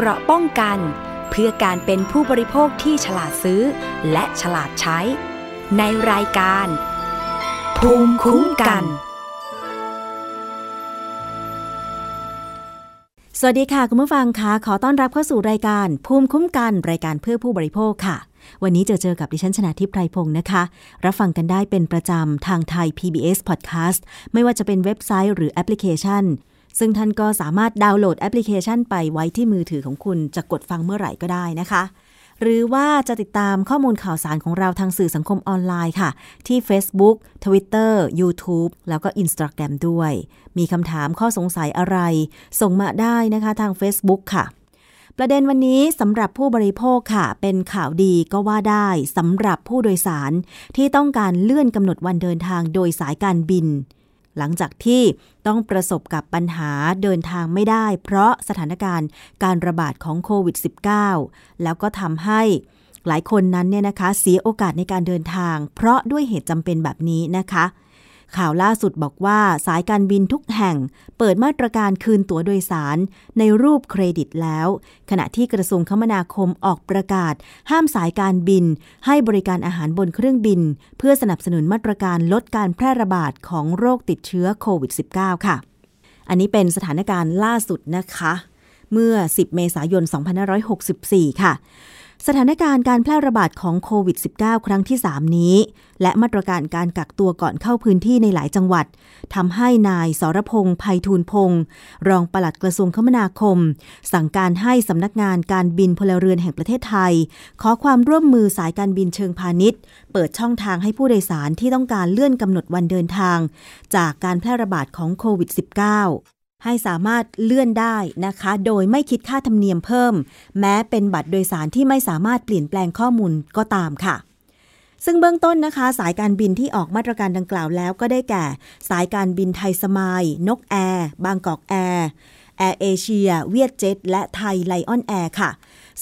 เกราะป้องกัน เพื่อการเป็นผู้บริโภคที่ฉลาดซื้อ และฉลาดใช้ ในรายการ ภูมิคุ้มกัน สวัสดีค่ะ คุณผู้ฟังคะขอต้อนรับเข้าสู่รายการ ภูมิคุ้มกัน รายการเพื่อผู้บริโภคค่ะวันนี้จอเจอกับดิฉันชนะทิพไพรพงศ์นะคะ รับฟังกันได้เป็นประจำทางไทย PBS Podcast ไม่ว่าจะเป็นเว็บไซต์หรือแอปพลิเคชัน ซึ่งท่านก็สามารถดาวน์โหลดแอปพลิเคชันไปไว้ที่มือถือของคุณจะกดฟังเมื่อไหร่ก็ได้นะคะ หรือว่าจะติดตามข้อมูลข่าวสารของเราทางสื่อสังคมออนไลน์ค่ะ ที่ Facebook Twitter YouTube แล้วก็ Instagram ด้วย มีคำถามข้อสงสัยอะไร ส่งมาได้นะคะทาง Facebook ค่ะประเด็นวันนี้สำหรับผู้บริโภคค่ะ เป็นข่าวดีก็ว่าได้สำหรับผู้โดยสารที่ต้องการเลื่อนกำหนดวันเดินทางโดยสายการบิน หลังจากที่ต้องประสบกับปัญหาเดินทางไม่ได้ เพราะสถานการณ์การระบาดของโควิด -19 แล้วก็ทำให้หลายคนนั้นเนี่ยนะคะเสียโอกาสในการเดินทาง เพราะด้วยเหตุจำเป็นแบบนี้นะคะ ข่าวล่าสุดบอกว่าสายการบินทุกแห่ง เปิดมาตรการคืนตั๋วโดยสารในรูปเครดิตแล้ว ขณะที่กระทรวงคมนาคมออกประกาศ ห้ามสายการบิน ให้บริการอาหารบนเครื่องบิน เพื่อสนับสนุนมาตรการลดการแพร่ระบาดของโรคติดเชื้อโควิด -19 ค่ะ อันนี้เป็นสถานการณ์ล่าสุดนะคะ เมื่อ 10 เมษายน 2564 ค่ะ สถานการณ์การแพร่ระบาดของโควิด -19 ครั้งที่ 3 นี้ และมาตรการการกักตัวก่อนเข้าพื้นที่ในหลายจังหวัดทำให้นายสรพงษ์ภัยทูลพงษ์รองปลัดกระทรวงคมนาคม สั่งการให้สำนักงานการบินพลเรือนแห่งประเทศไทย ขอความร่วมมือสายการบินเชิงพาณิชย์ เปิดช่องทางให้ผู้โดยสารที่ต้องการเลื่อนกำหนดวันเดินทาง จากการแพร่ระบาดของโควิด -19 ให้สามารถเลื่อนได้นะคะ โดยไม่คิดค่าธรรมเนียมเพิ่ม แม้เป็นบัตรโดยสารที่ไม่สามารถเปลี่ยนแปลงข้อมูลก็ตามค่ะ ซึ่งเบื้องต้นนะคะ สายการบินที่ออกมาตรการดังกล่าวแล้วก็ได้แก่ สายการบินไทยสมายล์ นกแอร์ บางกอกแอร์แอร์เอเชีย เวียดเจ็ต และไทยไลออนแอร์ค่ะ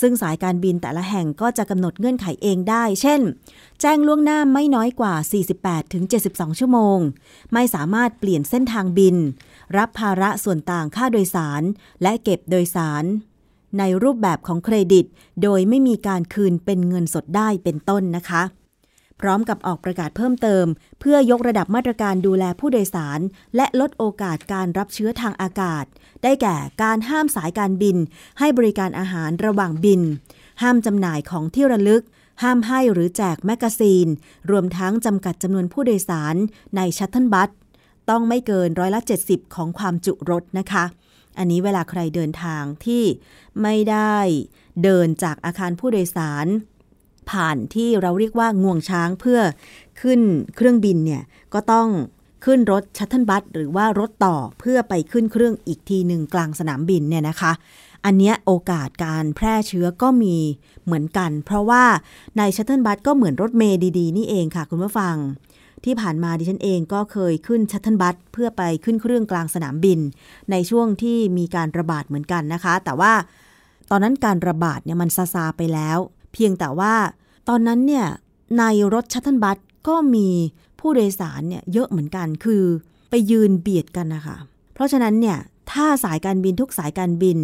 ซึ่งสายการบินแต่ละแห่งก็จะกำหนดเงื่อนไขเองได้ เช่น แจ้งล่วงหน้าไม่น้อยกว่า 48-72 ชั่วโมง ไม่สามารถเปลี่ยนเส้นทางบิน รับภาระส่วนต่างค่าโดยสาร และเก็บโดยสาร ในรูปแบบของเครดิต โดยไม่มีการคืนเป็นเงินสดได้เป็นต้นนะคะ พร้อมกับออกประกาศเพิ่มเติม เพื่อยกระดับมาตรการดูแลผู้โดยสาร และลดโอกาสการรับเชื้อทางอากาศ ได้แก่การห้ามสายการบิน ให้บริการอาหารระหว่างบิน ห้ามจำหน่ายของที่ระลึกห้ามให้หรือแจก magazine รวมทั้งจำกัดจำนวนผู้โดยสารใน shuttle bus ต้องไม่เกินร้อยละ 70 ของความจุรถนะคะ อันนี้เวลาใครเดินทางที่ไม่ได้เดินจากอาคารผู้โดยสาร ผ่านที่เราเรียกว่างวงช้างเพื่อขึ้นเครื่องบินเนี่ยก็ต้องขึ้นรถ shuttle bus หรือว่ารถต่อเพื่อไปขึ้นเครื่องอีกทีหนึ่งกลางสนามบินเนี่ยนะคะ อันเนี้ยโอกาสการแพร่เชื้อก็มีเหมือนกัน เพราะว่าใน shuttle bus ก็เหมือนรถเมล์ดีๆ นี่เองค่ะคุณผู้ฟัง ที่ผ่านมาดิฉันเองก็เคยขึ้น shuttle bus เพื่อไปขึ้นเครื่องกลางสนามบิน ในช่วงที่มีการระบาดเหมือนกันนะคะ แต่ว่าตอนนั้นการระบาดเนี่ยมันซาซาไปแล้ว เพียงแต่ว่าตอนนั้นเนี่ยในรถ shuttle bus ก็มีผู้โดยสารเนี่ยเยอะเหมือนกันคือไปยืนเบียดกันนะคะ เพราะฉะนั้นเนี่ยถ้าสายการบินทุกสายการบิน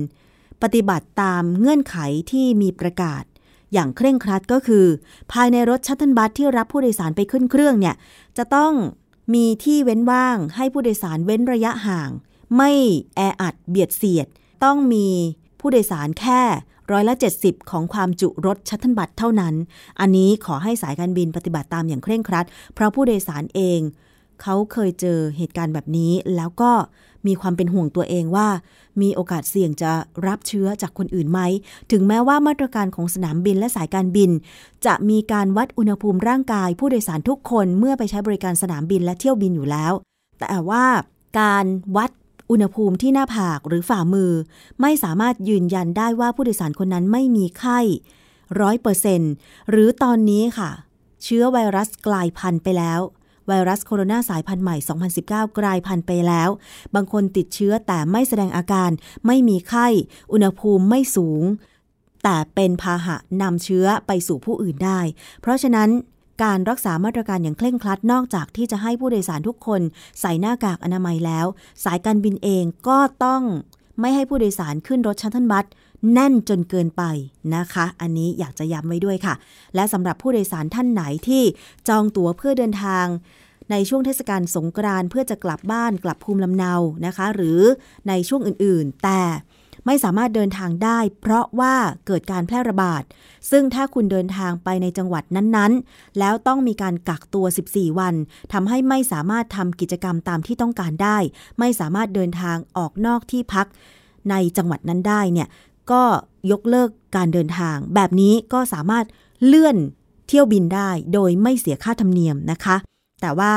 ปฏิบัติตามเงื่อนไขที่มีประกาศ อย่างเคร่งครัดก็คือ ภายในรถ shuttle bus ที่รับผู้โดยสารไปขึ้นเครื่องเนี่ยจะต้องมีที่เว้นว่างให้ผู้โดยสารเว้นระยะห่าง ไม่แออัดเบียดเสียด ต้องมีผู้โดยสารแค่ร้อยละ 70 ของความจุรถ shuttle bus เท่านั้น อันนี้ขอให้สายการบินปฏิบัติตามอย่างเคร่งครัด เพราะผู้โดยสารเอง เขาเคยเจอเหตุการณ์แบบนี้ แล้วก็มีความเป็นห่วงตัวเองว่า มีโอกาสเสี่ยงจะรับเชื้อจากคนอื่นไหม ถึงแม้ว่ามาตรการของสนามบินและสายการบิน จะมีการวัดอุณหภูมิร่างกาย ผู้โดยสารทุกคนเมื่อไปใช้บริการสนามบินและเที่ยวบินอยู่แล้ว แต่ว่าการวัดอุณหภูมิที่หน้าผากหรือฝ่ามือ ไม่สามารถยืนยันได้ว่าผู้โดยสารคนนั้นไม่มีไข้ร้อยเปอร์เซนหรือตอนนี้ค่ะ เชื้อไวรัสกลายพันธุ์ไปแล้ว ไวรัสโคโรนาสายพันธุ์ใหม่ 2019 กลายพันธุ์ไปแล้ว บางคนติดเชื้อแต่ไม่แสดงอาการ ไม่มีไข้ อุณหภูมิไม่สูง แต่เป็นพาหะนำเชื้อไปสู่ผู้อื่นได้ เพราะฉะนั้นการรักษามาตรการอย่างเคร่งครัดนอกจากที่จะให้ผู้โดยสารทุกคน ใส่หน้ากากอนามัยแล้ว สายการบินเองก็ต้องไม่ให้ผู้โดยสารขึ้นรถ shuttle bus แน่นจนเกินไปนะคะ อันนี้อยากจะย้ำไว้ด้วยค่ะ และสำหรับผู้โดยสารท่านไหนที่จองตั๋วเพื่อเดินทางในช่วงเทศกาลสงกรานต์เพื่อจะกลับบ้านกลับภูมิลำเนานะคะ หรือในช่วงอื่นๆ แต่ไม่สามารถเดินทางได้ เพราะว่าเกิดการแพร่ระบาด ซึ่งถ้าคุณเดินทางไปในจังหวัดนั้นๆ แล้วต้องมีการกักตัว 14 วันทำให้ไม่สามารถทำกิจกรรมตามที่ต้องการได้ ไม่สามารถเดินทางออกนอกที่พักในจังหวัดนั้นได้เนี่ย ก็ยกเลิกการเดินทาง แบบนี้ก็สามารถเลื่อนเที่ยวบินได้โดยไม่เสียค่าธรรมเนียมนะคะ แต่ว่า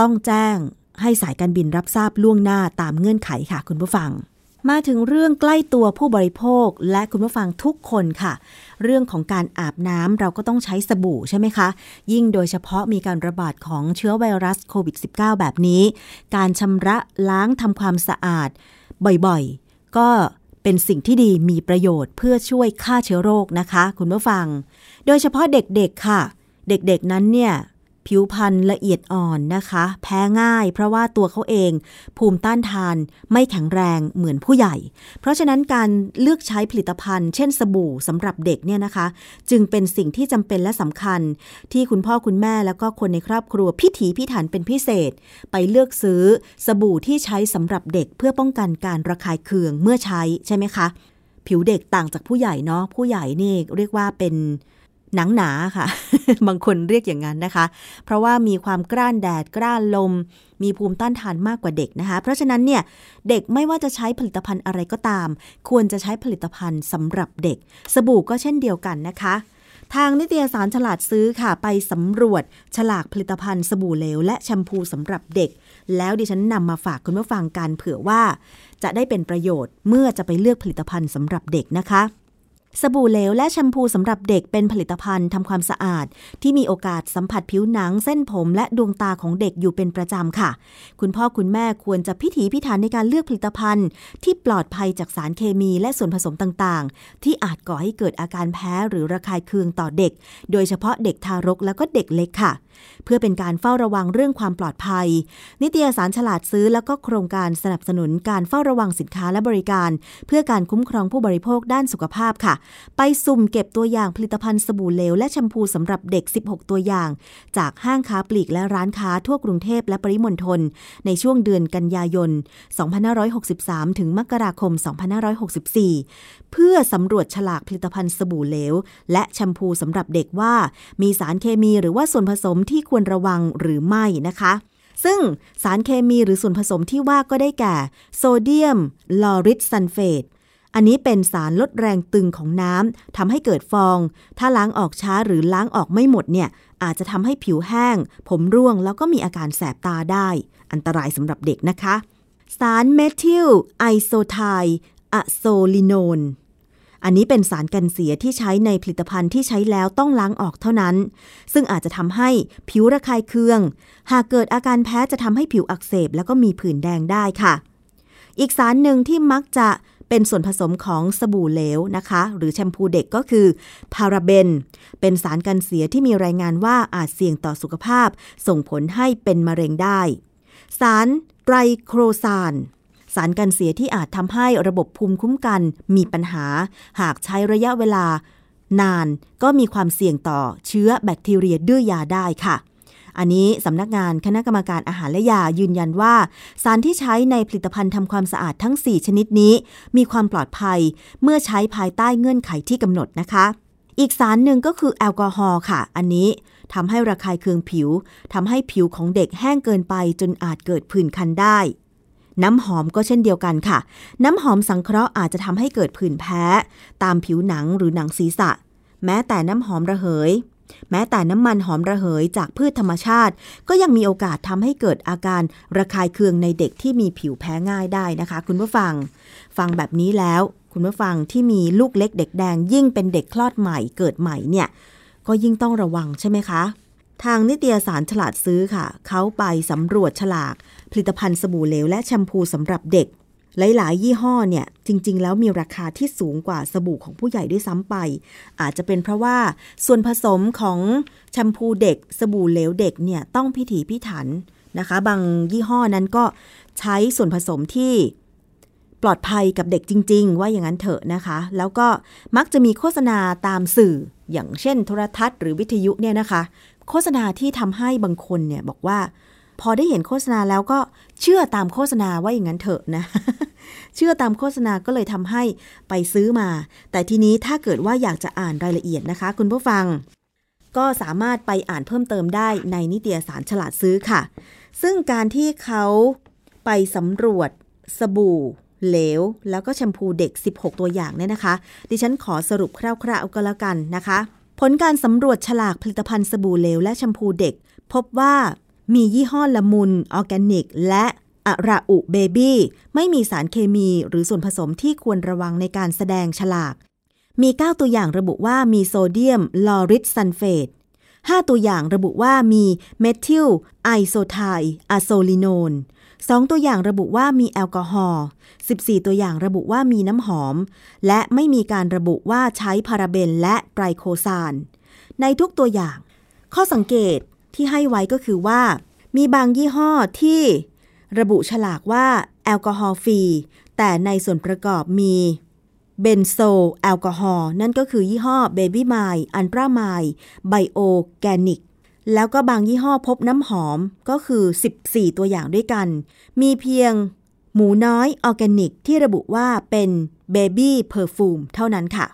ต้องแจ้งให้สายการบินรับทราบล่วงหน้าตามเงื่อนไขค่ะคุณผู้ฟัง มาถึงเรื่องใกล้ตัวผู้บริโภคและคุณผู้ฟังทุกคนค่ะ เรื่องของการอาบน้ำเราก็ต้องใช้สบู่ใช่ไหมคะ ยิ่งโดยเฉพาะมีการระบาดของเชื้อไวรัสโควิด -19 แบบนี้ การชำระล้างทำความสะอาดบ่อยๆ ก็ เป็นสิ่งที่ดีมีประโยชน์เพื่อช่วยฆ่าเชื้อโรคนะคะ คุณผู้ฟัง โดยเฉพาะเด็กๆค่ะ เด็กๆนั้นเนี่ย ผิวพรรณละเอียดอ่อนนะคะ แพ้ง่ายเพราะว่าตัวเขาเอง ภูมิต้านทานไม่แข็งแรงเหมือนผู้ใหญ่ เพราะฉะนั้นการเลือกใช้ผลิตภัณฑ์ เช่นสบู่สำหรับเด็กเนี่ยนะคะ จึงเป็นสิ่งที่จำเป็นและสำคัญ ที่คุณพ่อคุณแม่แล้วก็คนในครอบครัวพิถีพิถันเป็นพิเศษ ไปเลือกซื้อสบู่ที่ใช้สำหรับเด็กเพื่อป้องกันการระคายเคืองเมื่อใช้ใช่ไหมคะ ผิวเด็กต่างจากผู้ใหญ่เนาะผู้ใหญ่นี่เรียกว่าเป็น หนังหนาค่ะ บางคนเรียกอย่างนั้นนะคะ เพราะว่ามีความกล้านแดดกล้านลม มีภูมิต้านทานมากกว่าเด็กนะคะ เพราะฉะนั้นเนี่ยเด็กไม่ว่าจะใช้ผลิตภัณฑ์อะไรก็ตาม ควรจะใช้ผลิตภัณฑ์สำหรับเด็ก สบู่ก็เช่นเดียวกันนะคะทางนิตยสารฉลาดซื้อค่ะ ไปสำรวจฉลากผลิตภัณฑ์สบู่เหลว และแชมพูสำหรับเด็ก แล้วดิฉันนำมาฝากคุณผู้ฟังกันเผื่อว่า จะได้เป็นประโยชน์เมื่อจะไปเลือกผลิตภัณฑ์สำหรับเด็กนะคะ สบู่เหลวและแชมพูสำหรับเด็กเป็นผลิตภัณฑ์ทำความสะอาด ที่มีโอกาสสัมผัสผิวหนังเส้นผมและดวงตาของเด็กอยู่เป็นประจำค่ะ คุณพ่อคุณแม่ควรจะพิถีพิถันในการเลือกผลิตภัณฑ์ ที่ปลอดภัยจากสารเคมีและส่วนผสมต่างๆ ที่อาจก่อให้เกิดอาการแพ้หรือระคายเคืองต่อเด็ก โดยเฉพาะเด็กทารกและก็เด็กเล็กค่ะ เพื่อเป็นการเฝ้าระวังเรื่องความปลอดภัย นิตยสารฉลาดซื้อแล้วก็โครงการสนับสนุนการเฝ้าระวังสินค้าและบริการ เพื่อการคุ้มครองผู้บริโภคด้านสุขภาพค่ะไปสุ่มเก็บตัวอย่างผลิตภัณฑ์สบู่เหลวและแชมพูสำหรับเด็ก 16 ตัวอย่าง จากห้างค้าปลีกและร้านค้าทั่วกรุงเทพและปริมณฑลในช่วงเดือนกันยายน 2563 ถึงมกราคม 2564 เพื่อสำรวจฉลากผลิตภัณฑ์สบู่เหลว และแชมพูสำหรับเด็กว่า มีสารเคมีหรือว่าส่วนผสมที่ควรระวังหรือไม่นะคะซึ่งสารเคมีหรือส่วนผสมที่ว่าก็ได้แก่ โซเดียม ลอริลซัลเฟต อันนี้เป็นสารลดแรงตึงของน้ำทำให้เกิดฟอง ถ้าล้างออกช้าหรือล้างออกไม่หมดเนี่ย อาจจะทำให้ผิวแห้ง ผมร่วงแล้วก็มีอาการแสบตาได้ อันตรายสำหรับเด็กนะคะ สารเมทิลไอโซไทอะโซลิโนนอันนี้เป็นสารกันเสียที่ใช้ในผลิตภัณฑ์ที่ใช้แล้วต้องล้างออกเท่านั้น ซึ่งอาจจะทำให้ผิวระคายเคือง หากเกิดอาการแพ้จะทำให้ผิวอักเสบแล้วก็มีผื่นแดงได้ค่ะ อีกสารหนึ่งที่มักจะ เป็นส่วนผสมของสบู่เหลวนะคะ หรือแชมพูเด็กก็คือ พาราเบน เป็นสารกันเสียที่มีรายงานว่าอาจเสี่ยงต่อสุขภาพ ส่งผลให้เป็นมะเร็งได้ สารไตรโครซานสารกันเสียที่อาจทำให้ระบบภูมิคุ้มกันมีปัญหา หากใช้ระยะเวลานานก็มีความเสี่ยงต่อเชื้อแบคทีเรียดื้อยาได้ค่ะ อันนี้สำนักงานคณะกรรมการอาหารและยายืนยันว่า สารที่ใช้ในผลิตภัณฑ์ทำความสะอาดทั้ง 4 ชนิดนี้ มีความปลอดภัยเมื่อใช้ภายใต้เงื่อนไขที่กำหนดนะคะ อีกสารหนึ่งก็คือแอลกอฮอล์ค่ะ อันนี้ทำให้ระคายเคืองผิวทำให้ผิวของเด็กแห้งเกินไปจนอาจเกิดผื่นคันได้น้ำหอมก็เช่นเดียวกันค่ะ น้ำหอมสังเคราะห์อาจจะทำให้เกิดผื่นแพ้ ตามผิวหนังหรือหนังศีรษะ แม้แต่น้ำหอมระเหย แม้แต่น้ำมันหอมระเหยจากพืชธรรมชาติ ก็ยังมีโอกาสทำให้เกิดอาการระคายเคืองในเด็กที่มีผิวแพ้ง่ายได้นะคะ คุณผู้ฟัง ฟังแบบนี้แล้ว คุณผู้ฟังที่มีลูกเล็กเด็กแดง ยิ่งเป็นเด็กคลอดใหม่เกิดใหม่เนี่ย ก็ยิ่งต้องระวังใช่ไหมคะ ทางนิตยสารฉลาดซื้อค่ะ เขาไปสำรวจฉลาก ผลิตภัณฑ์สบู่เหลวและแชมพูสำหรับเด็ก หลาย ๆ ยี่ห้อเนี่ยจริง ๆ แล้วมีราคาที่สูงกว่าสบู่ของผู้ใหญ่ด้วยซ้ำไป อาจจะเป็นเพราะว่าส่วนผสมของแชมพูเด็ก สบู่เหลวเด็กเนี่ยต้องพิถีพิถันนะคะ บางยี่ห้อนั้นก็ใช้ส่วนผสมที่ปลอดภัยกับเด็กจริง ๆ ว่าอย่างนั้นเถอะนะคะ แล้วก็มักจะมีโฆษณาตามสื่อ อย่างเช่น โทรทัศน์หรือวิทยุเนี่ยนะคะ โฆษณาที่ทำให้บางคนเนี่ยบอกว่า พอได้เห็นโฆษณาแล้วก็ เชื่อตามโฆษณาว่าอย่างนั้นเถอะนะ เชื่อตามโฆษณาก็เลยทำให้ไปซื้อมา แต่ทีนี้ถ้าเกิดว่าอยากจะอ่านรายละเอียดนะคะ คุณผู้ฟัง ก็สามารถไปอ่านเพิ่มเติมได้ในนิตยสารฉลาดซื้อค่ะ ซึ่งการที่เขาไปสำรวจสบู่เหลว แล้วก็แชมพูเด็ก 16 ตัวอย่างเนี่ยนะคะ ดิฉันขอสรุปคร่าวๆก็แล้วกันนะคะ ผลการสำรวจฉลากผลิตภัณฑ์สบู่เหลวและแชมพูเด็ก พบว่า มียี่ห้อละมุนออร์แกนิก และอะราอุเบบี้ไม่มีสารเคมีหรือส่วนผสมที่ควรระวังในการแสดงฉลาก มี 9 ตัวอย่างระบุว่ามีโซเดียมลอริลซัลเฟต5 ตัวอย่างระบุว่ามีเมทิลไอโซไทอะโซลิโนน2 ตัวอย่างระบุว่ามีแอลกอฮอล์ 14 ตัวอย่างระบุว่ามีน้ำหอม และไม่มีการระบุว่าใช้พาราเบนและไตรโคลซาน ในทุกตัวอย่าง ข้อสังเกต ที่ให้ไว้ก็คือว่า มีบางยี่ห้อที่ระบุฉลากว่า alcohol free แต่ในส่วนประกอบมีเบนซิลแอลกอฮอล์นั่นก็คือยี่ห้อ Baby m i อันตราไมล์ไบโอแกนิกแล้วก็บางยี่ห้อพบน้ำหอมก็คือ 14 ตัวอย่างด้วยกัน มีเพียงหมูน้อยออร์แกนิก ที่ระบุว่าเป็นbaby perfume เท่านั้นค่ะ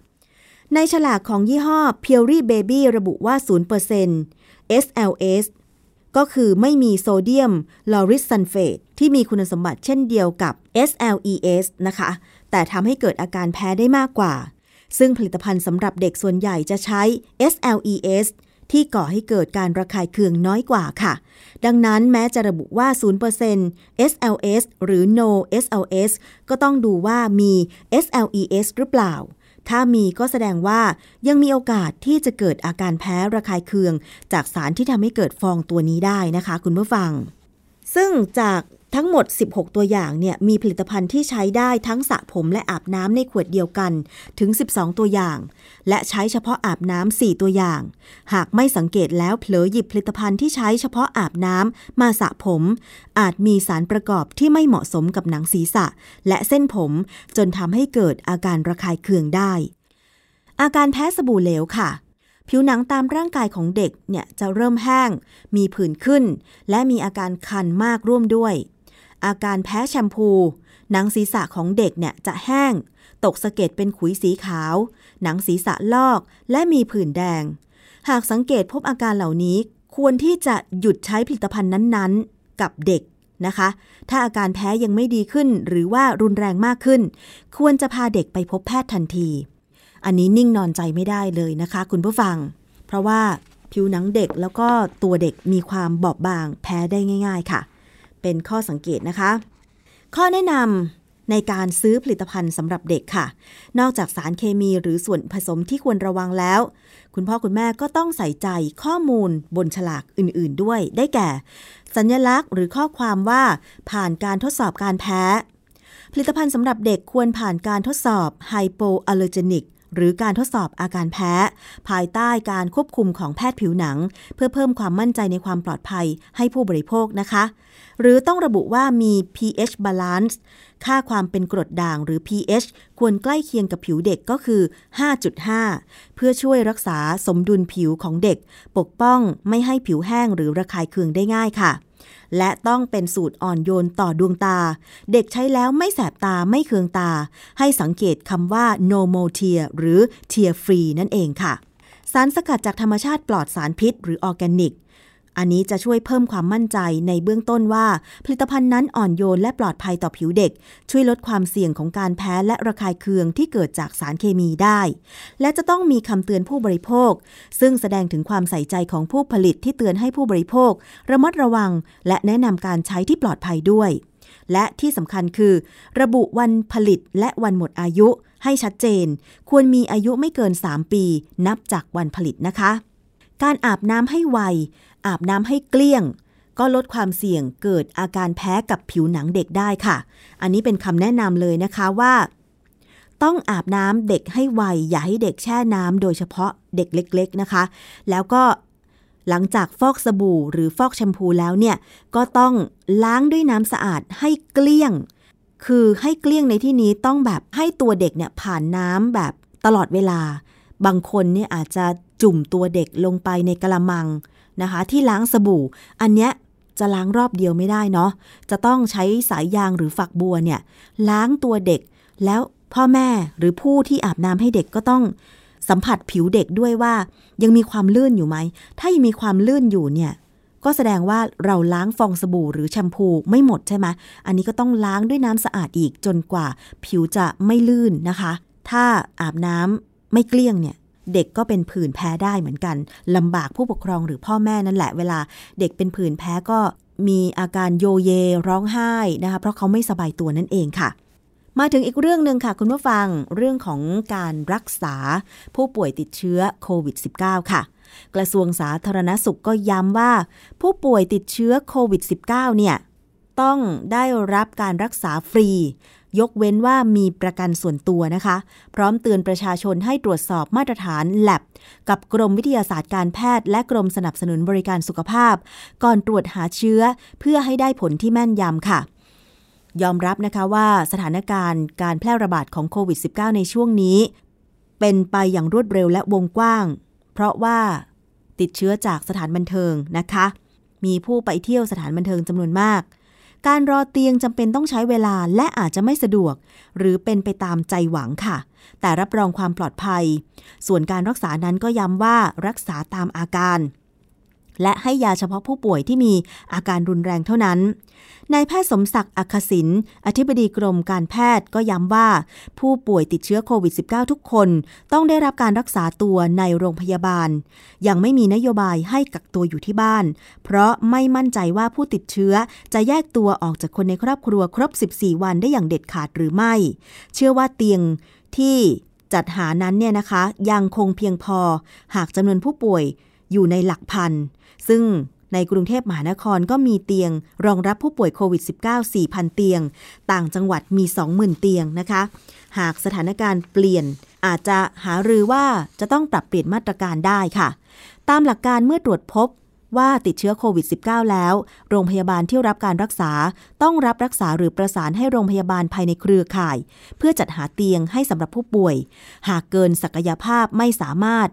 ในฉลากของยี่ห้อ p u r e Baby ระบุว่า 0% SLS ก็คือไม่มีโซเดียมลอริลซัลเฟตที่มีคุณสมบัติเช่นเดียวกับ SLES นะคะ แต่ทำให้เกิดอาการแพ้ได้มากกว่า ซึ่งผลิตภัณฑ์สำหรับเด็กส่วนใหญ่จะใช้ SLES ที่ก่อให้เกิดการระคายเคืองน้อยกว่าค่ะ ดังนั้นแม้จะระบุว่า 0% SLS หรือ no SLS ก็ต้องดูว่ามี SLES หรือเปล่า ถ้ามีก็แสดงว่ายังมีโอกาสที่จะเกิดอาการแพ้ระคายเคือง จากสารที่ทำให้เกิดฟองตัวนี้ได้นะคะ คุณผู้ฟัง ซึ่งจาก ทั้งหมด 16 ตัวอย่างเนี่ยมีผลิตภัณฑ์ที่ใช้ได้ทั้งสระผมและอาบน้ำในขวดเดียวกันถึง 12 ตัวอย่าง และใช้เฉพาะอาบน้ำ4ตัวอย่าง หากไม่สังเกตแล้วเผลอหยิบผลิตภัณฑ์ที่ใช้เฉพาะอาบน้ำมาสระผม อาจมีสารประกอบที่ไม่เหมาะสมกับหนังศีรษะ และเส้นผมจนทำให้เกิดอาการระคายเคืองได้ อาการแพ้สบู่เหลวค่ะผิวหนังตามร่างกายของเด็กเนี่ยจะเริ่มแห้ง มีผื่นขึ้น และมีอาการคันมากร่วมด้วย อาการแพ้แชมพู หนังศีรษะของเด็กเนี่ยจะแห้ง ตกสะเก็ดเป็นขุยสีขาว หนังศีรษะลอกและมีผื่นแดง หากสังเกตพบอาการเหล่านี้ควรที่จะหยุดใช้ผลิตภัณฑ์นั้นๆ กับเด็กนะคะ ถ้าอาการแพ้ยังไม่ดีขึ้นหรือว่ารุนแรงมากขึ้น ควรจะพาเด็กไปพบแพทย์ทันที อันนี้นิ่งนอนใจไม่ได้เลยนะคะ คุณผู้ฟัง เพราะว่าผิวหนังเด็กแล้วก็ตัวเด็กมีความบอบบางแพ้ได้ง่าย ๆ ค่ะ เป็นข้อสังเกตนะคะ ข้อแนะนำในการซื้อผลิตภัณฑ์สำหรับเด็กค่ะ นอกจากสารเคมีหรือส่วนผสมที่ควรระวังแล้ว คุณพ่อคุณแม่ก็ต้องใส่ใจข้อมูลบนฉลากอื่น ๆ ด้วย ได้แก่ สัญลักษณ์หรือข้อความว่าผ่านการทดสอบการแพ้ ผลิตภัณฑ์สำหรับเด็กควรผ่านการทดสอบไฮโปอัลเลอร์เจนิก หรือการทดสอบอาการแพ้ ภายใต้การควบคุมของแพทย์ผิวหนัง เพื่อเพิ่มความมั่นใจในความปลอดภัยให้ผู้บริโภคนะคะ หรือต้องระบุว่ามี pH balance ค่าความเป็นกรดด่างหรือ pH ควรใกล้เคียงกับผิวเด็กก็คือ 5.5 เพื่อช่วยรักษาสมดุลผิวของเด็ก ปกป้องไม่ให้ผิวแห้งหรือระคายเคืองได้ง่ายค่ะ และต้องเป็นสูตรอ่อนโยนต่อดวงตา เด็กใช้แล้วไม่แสบตาไม่เคืองตา ให้สังเกตคำว่า no more tear หรือ tear free นั่นเองค่ะ สารสกัดจากธรรมชาติปลอดสารพิษ หรือออร์แกนิก อันนี้จะช่วยเพิ่มความมั่นใจในเบื้องต้นว่า ผลิตภัณฑ์นั้นอ่อนโยนและปลอดภัยต่อผิวเด็ก ช่วยลดความเสี่ยงของการแพ้และระคายเคืองที่เกิดจากสารเคมีได้ และจะต้องมีคำเตือนผู้บริโภค ซึ่งแสดงถึงความใส่ใจของผู้ผลิตที่เตือนให้ผู้บริโภค ระมัดระวัง และแนะนำการใช้ที่ปลอดภัยด้วย และที่สำคัญคือ ระบุวันผลิตและวันหมดอายุ ให้ชัดเจน ควรมีอายุไม่เกิน 3 ปี นับจากวันผลิตนะคะการอาบน้ำให้ไว อาบน้ำให้เกลี้ยง ก็ลดความเสี่ยงเกิดอาการแพ้กับผิวหนังเด็กได้ค่ะ อันนี้เป็นคำแนะนำเลยนะคะว่า ต้องอาบน้ำเด็กให้ไว อย่าให้เด็กแช่น้ำโดยเฉพาะเด็กเล็ก ๆนะคะ แล้วก็หลังจากฟอกสบู่หรือฟอกแชมพูแล้วเนี่ย ก็ต้องล้างด้วยน้ำสะอาดให้เกลี้ยง คือให้เกลี้ยงในที่นี้ต้องแบบให้ตัวเด็กเนี่ยผ่านน้ำแบบตลอดเวลา บางคนเนี่ยอาจจะจุ่มตัวเด็กลงไปในกระมัง นะคะ ที่ล้างสบู่ อันเนี้ยจะล้างรอบเดียวไม่ได้เนาะจะต้องใช้สายยางหรือฝักบัวเนี่ยล้างตัวเด็ก แล้วพ่อแม่หรือผู้ที่อาบน้ำให้เด็กก็ต้องสัมผัสผิวเด็กด้วยว่า ยังมีความลื่นอยู่ไหม ถ้ายังมีความลื่นอยู่เนี่ยก็แสดงว่าเราล้างฟองสบู่หรือแชมพูไม่หมดใช่ไหม อันนี้ก็ต้องล้างด้วยน้ำสะอาดอีกจนกว่า ผิวจะไม่ลื่นนะคะ ถ้าอาบน้ำไม่เกลี้ยงเนี่ย เด็กก็เป็นผื่นแพ้ได้เหมือนกันลำบากผู้ปกครองหรือพ่อแม่นั่นแหละเวลา เด็กเป็นผื่นแพ้ก็มีอาการโยเยร้องไห้นะคะเพราะเขาไม่สบายตัวนั่นเองค่ะ มาถึงอีกเรื่องหนึ่งค่ะ คุณผู้ฟังเรื่องของการรักษาผู้ป่วยติดเชื้อโควิด -19 ค่ะ กระทรวงสาธารณสุขก็ย้ำว่า ผู้ป่วยติดเชื้อโควิด -19 เนี่ยต้องได้รับการรักษาฟรี ยกเว้นว่ามีประกันส่วนตัวนะคะ พร้อมเตือนประชาชนให้ตรวจสอบมาตรฐานแลบกับกรมวิทยาศาสตร์การแพทย์ และกรมสนับสนุนบริการสุขภาพ ก่อนตรวจหาเชื้อ เพื่อให้ได้ผลที่แม่นยำค่ะ ยอมรับนะคะว่าสถานการณ์การแพร่ระบาดของโควิด -19 ในช่วงนี้ เป็นไปอย่างรวดเร็วและวงกว้าง เพราะว่าติดเชื้อจากสถานบันเทิงนะคะ มีผู้ไปเที่ยวสถานบันเทิงจำนวนมาก การรอเตียงจำเป็นต้องใช้เวลาและอาจจะไม่สะดวก หรือเป็นไปตามใจหวังค่ะ แต่รับรองความปลอดภัย ส่วนการรักษานั้นก็ย้ำว่ารักษาตามอาการ และให้ยาเฉพาะผู้ป่วยที่มีอาการรุนแรงเท่านั้น นายแพทย์สมศักดิ์อักษินอธิบดีกรมการแพทย์ก็ย้ำว่า ผู้ป่วยติดเชื้อโควิด -19 ทุกคนต้องได้รับการรักษาตัวในโรงพยาบาล ยังไม่มีนโยบายให้กักตัวอยู่ที่บ้าน เพราะไม่มั่นใจว่าผู้ติดเชื้อจะแยกตัวออกจากคนในครอบครัวครบ 14 วันได้อย่างเด็ดขาดหรือไม่ เชื่อว่าเตียงที่จัดหานั้นเนี่ยนะคะ ยังคงเพียงพอ หากจำนวนผู้ป่วยอยู่ในหลักพัน ซึ่งในกรุงเทพมหานครก็มีเตียง รองรับผู้ป่วยโควิด -19 4,000 เตียง ต่างจังหวัดมี 20,000 เตียงนะคะ หากสถานการณ์เปลี่ยนอาจจะหารือว่าจะต้องปรับเปลี่ยนมาตรการได้ค่ะ ตามหลักการเมื่อตรวจพบว่าติดเชื้อโควิด -19 แล้ว โรงพยาบาลที่รับการรักษา ต้องรับรักษาหรือประสานให้โรงพยาบาลภายในเครือข่าย เพื่อจัดหาเตียงให้สำหรับผู้ป่วย หากเกินศักยภาพไม่สามารถ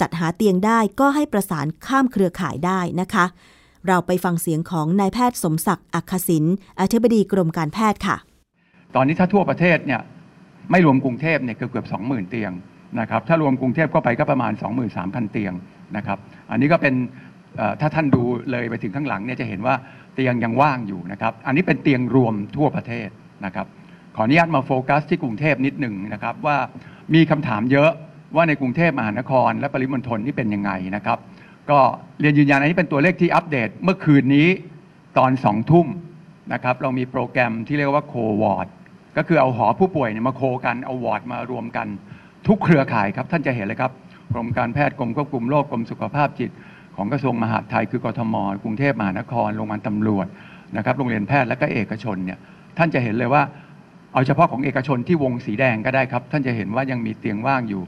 จัดหาเตียงได้ก็ให้ประสานข้ามเครือข่ายได้นะคะ เราไปฟังเสียงของนายแพทย์สมศักดิ์อักษินอธิบดีกรมการแพทย์ค่ะ ตอนนี้ถ้าทั่วประเทศเนี่ยไม่รวมกรุงเทพเนี่ยเกือบเกือบสองหมื่นเตียงนะครับถ้ารวมกรุงเทพก็ไปก็ประมาณ 23,000 เตียงนะครับอันนี้ก็เป็นถ้าท่านดูเลยไปถึงข้างหลังเนี่ยจะเห็นว่าเตียงยังว่างอยู่นะครับอันนี้เป็นเตียงรวมทั่วประเทศนะครับขออนุญาตมาโฟกัสที่กรุงเทพนิดหนึ่งนะครับว่ามีคำถามเยอะ ว่าในกรุงเทพมหานคร และปริมณฑลนี่เป็นยังไงนะครับ ก็เรียนยืนยันอันนี้เป็นตัวเลขที่อัปเดตเมื่อคืนนี้ตอนสองทุ่มนะครับเรามีโปรแกรมที่เรียกว่า Co-ward ก็คือเอาหอผู้ป่วยเนี่ยมา co กันเอาวอร์ดมารวมกัน ทุกเครือข่ายครับท่านจะเห็นเลยครับกรมการแพทย์กรมควบคุมโรคกรมสุขภาพจิต ของกระทรวงมหาดไทยคือกทมกรุงเทพมหานครโรงพยาบาลตำรวจนะครับโรงเรียนแพทย์และก็เอกชนเนี่ยท่านจะเห็นเลยว่า เอาเฉพาะของเอกชนที่วงสีแดงก็ได้ครับ ท่านจะเห็นว่ายังมีเตียงว่างอยู่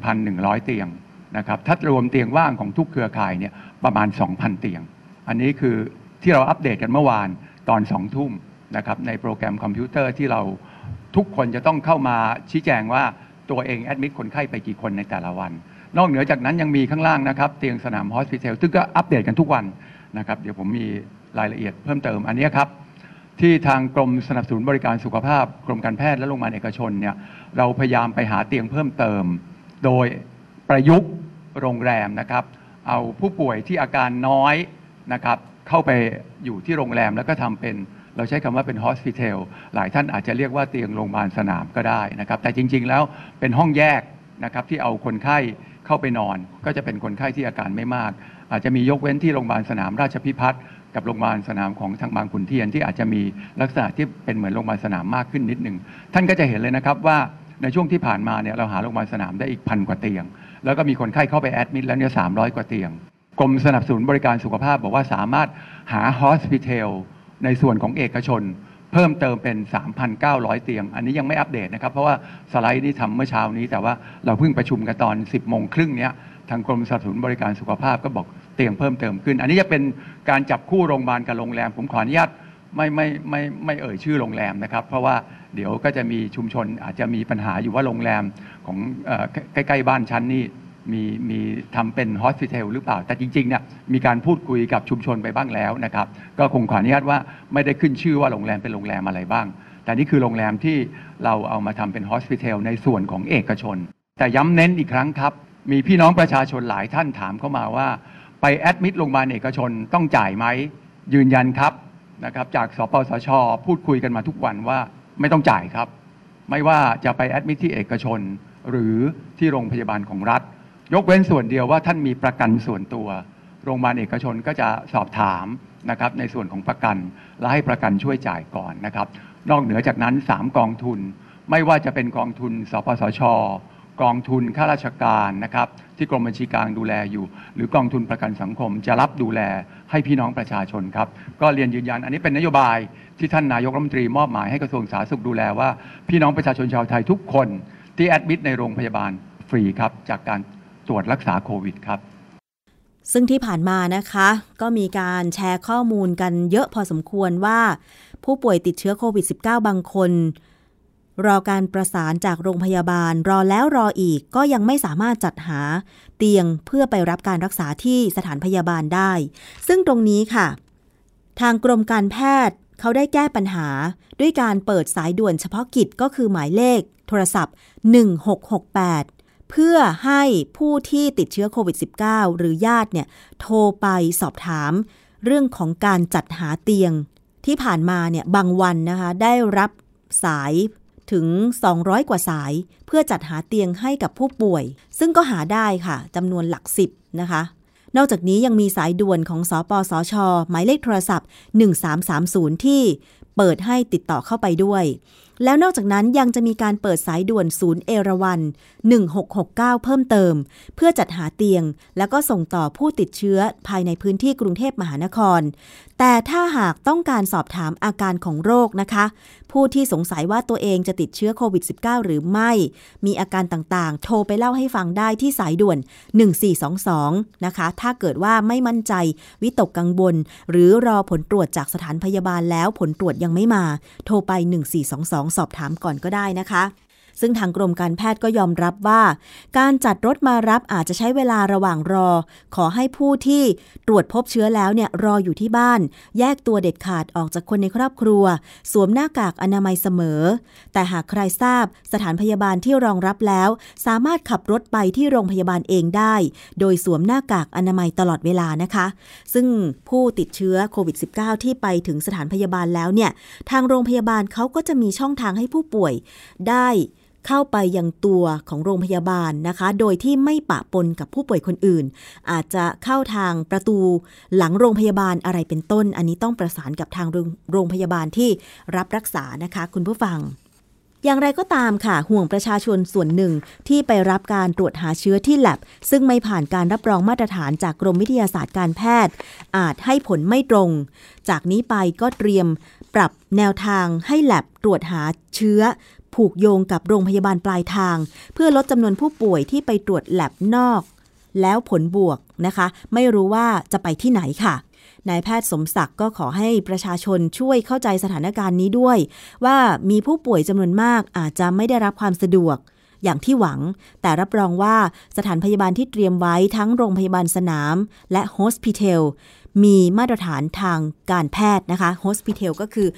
1,100 เตียงนะครับถ้ารวมเตียงว่างของทุกเครือข่ายเนี่ยประมาณ 2,000 เตียง อันนี้คือที่เราอัปเดตกันเมื่อวานตอน2ทุ่มนะครับในโปรแกรมคอมพิวเตอร์ที่เราทุกคนจะต้องเข้ามาชี้แจงว่าตัวเอง admit คนไข้ไปกี่คนในแต่ละวัน นอกเหนือจากนั้นยังมีข้างล่างนะครับ เตียงสนาม hospitel ซึ่งก็อัปเดตกันทุกวันนะครับ เดี๋ยวผมมีรายละเอียดเพิ่มเติมอันนี้ครับ ที่ทางกรมสนับสนุนบริการสุขภาพ กรมการแพทย์และโรงพยาบาลเอกชนเนี่ยเราพยายามไปหาเตียงเพิ่มเติม โดยประยุกต์โรงแรมนะครับ เอาผู้ป่วยที่อาการน้อยนะครับ เข้าไปอยู่ที่โรงแรมแล้วก็ทำเป็น เราใช้คำว่าเป็นฮอสพิทอลหลายท่านอาจจะเรียกว่าเตียงโรงพยาบาลสนามก็ได้นะครับ แต่จริง ๆ แล้วเป็นห้องแยกนะครับที่เอาคนไข้เข้าไปนอน ก็จะเป็นคนไข้ที่อาการไม่มาก อาจจะมียกเว้นที่โรงพยาบาลสนามราชพิพัฒน์กับโรงพยาบาลสนามของทางบางขุนเทียนที่อาจจะมีลักษณะที่เป็นเหมือนโรงพยาบาลสนามมากขึ้นนิดหนึ่งท่านก็จะเห็นเลยนะครับว่า ในช่วงที่ผ่านมาเนี่ยเราหาโรงพยาบาลสนามได้อีกพันกว่าเตียง แล้วก็มีคนไข้เข้าไปแอดมิดแล้วเนี่ยสามกว่าเตียง กรมสนับสนุนบริการสุขภาพบอกว่าสามารถหาฮอสพิทอลในส่วนของเอกชน เพิ่มเติมเป็น 3,900 เตียง อันนี้ยังไม่อัปเดตนะครับ เพราะว่าสไลด์นี้ทำเมื่อเช้านี้แต่ว่าเราเพิ่งประชุมกันตอน 10โมงครึ่งเนี้ยทางกรมสนับสนุนบริการสุขภาพก็บอกเตียงเพิ่มเติมขึ้น อันนี้จะเป็นการจับคู่โรงพยาบาลกับโรงแรมผมขออนุญาต ไม่ไม่ไม่ไม่เอ่ยชื่อโรงแรมนะครับ เพราะว่าเดี๋ยวก็จะมีชุมชนอาจจะมีปัญหาอยู่ว่าโรงแรมของเอ่อใกล้ๆบ้านชั้นนี่มีมีทำเป็นฮอสพิทอลหรือเปล่า แต่จริงๆเนี่ยมีการพูดคุยกับชุมชนไปบ้างแล้วนะครับ ก็คงขออนุญาตว่าไม่ได้ขึ้นชื่อว่าโรงแรมเป็นโรงแรมอะไรบ้าง แต่นี่คือโรงแรมที่เราเอามาทำเป็นฮอสพิทอลในส่วนของเอกชน แต่ย้ำเน้นอีกครั้งครับ มีพี่น้องประชาชนหลายท่านถามเข้ามาว่า ไปแอดมิดโรงพยาบาลเอกชนต้องจ่ายไหมยืนยันครับ นะครับจากสปสช พูดคุยกันมาทุกวันว่าไม่ต้องจ่ายครับ ไม่ว่าจะไปแอดมิดที่เอกชน หรือที่โรงพยาบาลของรัฐ ยกเว้นส่วนเดียวว่าท่านมีประกันส่วนตัว โรงพยาบาลเอกชนก็จะสอบถามนะครับในส่วนของประกัน และให้ประกันช่วยจ่ายก่อนนะครับ นอกเหนือจากนั้น 3 กองทุน ไม่ว่าจะเป็นกองทุน สปสช กองทุนข้าราชการนะครับที่กรมบัญชีกลางดูแลอยู่ หรือกองทุนประกันสังคมจะรับดูแล ให้พี่น้องประชาชนครับ ก็เรียนยืนยัน อันนี้เป็นนโยบายที่ท่านนายกรัฐมนตรีมอบหมายให้กระทรวงสาธารณสุขดูแลว่า พี่น้องประชาชนชาวไทยทุกคนที่แอดมิดในโรงพยาบาลฟรีครับ จากการตรวจรักษาโควิดครับซึ่งที่ผ่านมานะคะ ก็มีการแชร์ข้อมูลกันเยอะพอสมควรว่า ผู้ป่วยติดเชื้อโควิด -19 บางคน รอการประสานจากโรงพยาบาล รอแล้วรออีกก็ยังไม่สามารถจัดหาเตียงเพื่อไปรับการรักษาที่สถานพยาบาลได้ ซึ่งตรงนี้ค่ะ ทางกรมการแพทย์เขาได้แก้ปัญหา ด้วยการเปิดสายด่วนเฉพาะกิจก็คือหมายเลข โทรศัพท์ 1668 เพื่อให้ผู้ที่ติดเชื้อโควิด -19 หรือญาติเนี่ยโทรไปสอบถาม เรื่องของการจัดหาเตียง ที่ผ่านมาเนี่ยบางวันนะคะได้รับสาย ถึง 200 กว่าสาย เพื่อจัดหาเตียงให้กับผู้ป่วย ซึ่งก็หาได้ค่ะจำนวนหลักสิบนะคะนอกจากนี้ยังมีสายด่วนของสอปสชหมายเลขโทรศัพท์ 1330 ที่เปิดให้ติดต่อเข้าไปด้วย แล้วนอกจากนั้นยังจะมีการเปิดสายด่วนศูนย์เอราวัน 1669 เพิ่มเติม เพื่อจัดหาเตียง แล้วก็ส่งต่อผู้ติดเชื้อภายในพื้นที่กรุงเทพมหานครแต่ถ้าหากต้องการสอบถามอาการของโรคนะคะ ผู้ที่สงสัยว่าตัวเองจะติดเชื้อโควิด -19 หรือไม่ มีอาการต่างๆ โทรไปเล่าให้ฟังได้ที่สายด่วน 1422 นะคะ ถ้าเกิดว่าไม่มั่นใจวิตกกังวลหรือรอผลตรวจจากสถานพยาบาลแล้วผลตรวจยังไม่มา โทรไป 1422 สอบถามก่อนก็ได้นะคะ ซึ่งทางกรมการแพทย์ก็ยอมรับว่า การจัดรถมารับอาจจะใช้เวลาระหว่างรอ ขอให้ผู้ที่ตรวจพบเชื้อแล้วเนี่ยรออยู่ที่บ้าน แยกตัวเด็ดขาดออกจากคนในครอบครัว สวมหน้ากากอนามัยเสมอ แต่หากใครทราบสถานพยาบาลที่รองรับแล้ว สามารถขับรถไปที่โรงพยาบาลเองได้ โดยสวมหน้ากากอนามัยตลอดเวลานะคะ ซึ่งผู้ติดเชื้อโควิด -19 ที่ไปถึงสถานพยาบาลแล้วเนี่ยทางโรงพยาบาลเขาก็จะมีช่องทางให้ผู้ป่วยได้ เข้าไปยังตัวของโรงพยาบาลนะคะ โดยที่ไม่ปะปนกับผู้ป่วยคนอื่น อาจจะเข้าทางประตูหลังโรงพยาบาลอะไรเป็นต้น อันนี้ต้องประสานกับทางโรงพยาบาลที่รับรักษานะคะ คุณผู้ฟังอย่างไรก็ตามค่ะ ห่วงประชาชนส่วนหนึ่งที่ไปรับการตรวจหาเชื้อที่แลบซึ่งไม่ผ่านการรับรองมาตรฐานจากกรมวิทยาศาสตร์การแพทย์ อาจให้ผลไม่ตรง จากนี้ไปก็เตรียมปรับแนวทางให้แลบตรวจหาเชื้อ ผูกโยงกับโรงพยาบาลปลายทาง เพื่อลดจำนวนผู้ป่วยที่ไปตรวจแลบนอก แล้วผลบวกนะคะ ไม่รู้ว่าจะไปที่ไหนค่ะนายแพทย์สมศักดิ์ก็ขอให้ประชาชนช่วยเข้าใจสถานการณ์นี้ด้วย ว่ามีผู้ป่วยจำนวนมากอาจจะไม่ได้รับความสะดวก อย่างที่หวัง แต่รับรองว่าสถานพยาบาลที่เตรียมไว้ทั้งโรงพยาบาลสนาม และโฮสพิทลมีมาตรฐานทางการแพทย์นะคะโฮสพิทลก็คือ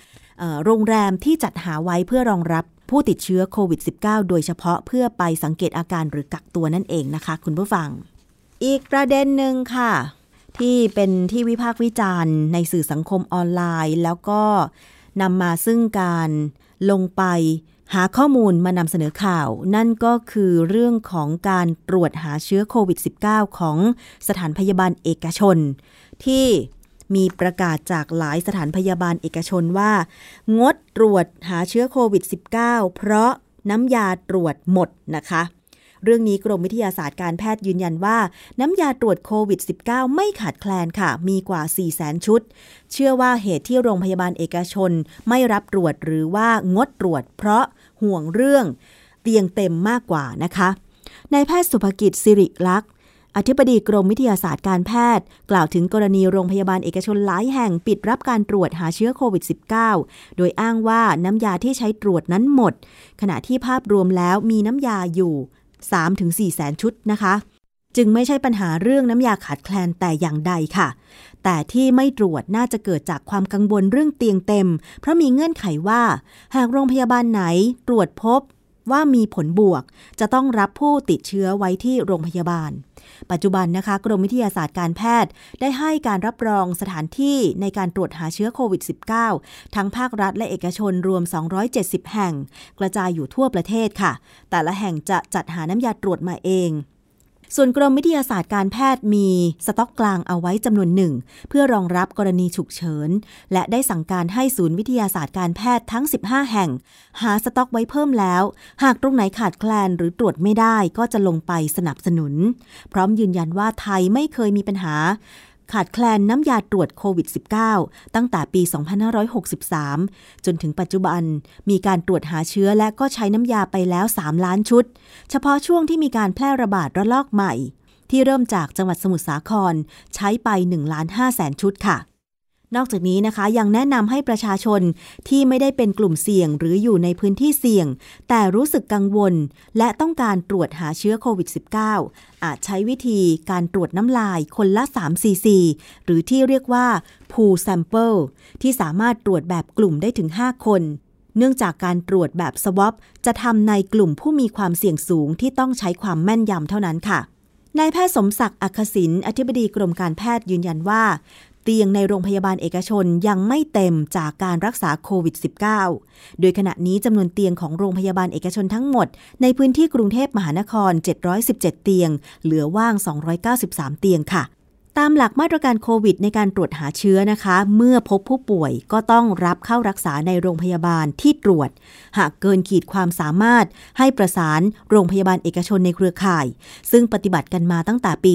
โรงแรมที่จัดหาไว้เพื่อรองรับ ผู้ติดเชื้อโควิด -19 โดยเฉพาะเพื่อไปสังเกตอาการหรือกักตัวนั่นเองนะคะ คุณผู้ฟัง อีกประเด็นหนึ่งค่ะ ที่เป็นที่วิพากษ์วิจารณ์ ในสื่อสังคมออนไลน์ แล้วก็นำมาซึ่งการลงไปหาข้อมูลมานำเสนอข่าว นั่นก็คือเรื่องของการตรวจหาเชื้อโควิด -19 ของสถานพยาบาลเอกชน ที่ มีประกาศจากหลายสถานพยาบาลเอกชนว่า งดตรวจหาเชื้อโควิด -19 เพราะน้ำยาตรวจหมดนะคะ เรื่องนี้กรมวิทยาศาสตร์การแพทย์ยืนยันว่า น้ำยาตรวจโควิด -19 ไม่ขาดแคลนค่ะ มีกว่า 4 0 0 0 0 0ชุด เชื่อว่าเหตุที่โรงพยาบาลเอกชน ไม่รับตรวจหรือว่างดตรวจ เพราะห่วงเรื่องเตียงเต็มมากกว่านะคะนายแพทย์สุภกิจสิริลักษณ์ อธิบดีกรมวิทยาศาสตร์การแพทย์ กล่าวถึงกรณีโรงพยาบาลเอกชนหลายแห่งปิดรับการตรวจหาเชื้อโควิด -19 โดยอ้างว่าน้ำยาที่ใช้ตรวจนั้นหมด ขณะที่ภาพรวมแล้วมีน้ำยาอยู่ 3-4 แสนชุดนะคะ จึงไม่ใช่ปัญหาเรื่องน้ำยาขาดแคลนแต่อย่างใดค่ะ แต่ที่ไม่ตรวจน่าจะเกิดจากความกังวลเรื่องเตียงเต็ม เพราะมีเงื่อนไขว่า หากโรงพยาบาลไหนตรวจพบ ว่ามีผลบวก จะต้องรับผู้ติดเชื้อไว้ที่โรงพยาบาล ปัจจุบันนะคะ กรมวิทยาศาสตร์การแพทย์ ได้ให้การรับรองสถานที่ในการตรวจหาเชื้อโควิด -19 ทั้งภาครัฐและเอกชนรวม 270 แห่ง กระจายอยู่ทั่วประเทศค่ะ แต่ละแห่งจะจัดหาน้ำยาตรวจมาเอง ส่วนกรมวิทยาศาสตร์การแพทย์มีสต็อกกลางเอาไว้จำนวนหนึ่ง เพื่อรองรับกรณีฉุกเฉิน และได้สั่งการให้ศูนย์วิทยาศาสตร์การแพทย์ทั้ง 15 แห่ง หาสต็อกไว้เพิ่มแล้ว หากตรงไหนขาดแคลนหรือตรวจไม่ได้ก็จะลงไปสนับสนุน พร้อมยืนยันว่าไทยไม่เคยมีปัญหา ขาดแคลนน้ำยาตรวจโควิด -19 ตั้งแต่ปี 2563 จนถึงปัจจุบันมีการตรวจหาเชื้อและก็ใช้น้ำยาไปแล้ว 3 ล้านชุด เฉพาะช่วงที่มีการแพร่ระบาดระลอกใหม่ ที่เริ่มจากจังหวัดสมุทรสาคร ใช้ไป1ล้าน5แสนชุดค่ะ นอกจากนี้นะคะยังแนะนำให้ประชาชนที่ไม่ได้เป็นกลุ่มเสี่ยงหรืออยู่ในพื้นที่เสี่ยง แต่รู้สึกกังวล และต้องการตรวจหาเชื้อโควิด -19 อาจใช้วิธีการตรวจน้ำลายคนละ3 cc หรือที่เรียกว่า pool sample ที่สามารถตรวจแบบกลุ่มได้ถึง 5 คน เนื่องจากการตรวจแบบ swab จะทำในกลุ่มผู้มีความเสี่ยงสูงที่ต้องใช้ความแม่นยำเท่านั้นค่ะนายแพทย์สมศักดิ์อักษินอธิบดีกรมการแพทย์ยืนยันว่า เตียงในโรงพยาบาลเอกชนยังไม่เต็มจากการรักษาโควิด -19 โดยขณะนี้จำนวนเตียงของโรงพยาบาลเอกชนทั้งหมด ในพื้นที่กรุงเทพมหานคร 717 เตียง เหลือว่าง 293 เตียงค่ะ ตามหลักมาตรการโควิดในการตรวจหาเชื้อนะคะ เมื่อพบผู้ป่วยก็ต้องรับเข้ารักษาในโรงพยาบาลที่ตรวจ หากเกินขีดความสามารถให้ประสานโรงพยาบาลเอกชนในเครือข่าย ซึ่งปฏิบัติกันมาตั้งแต่ปี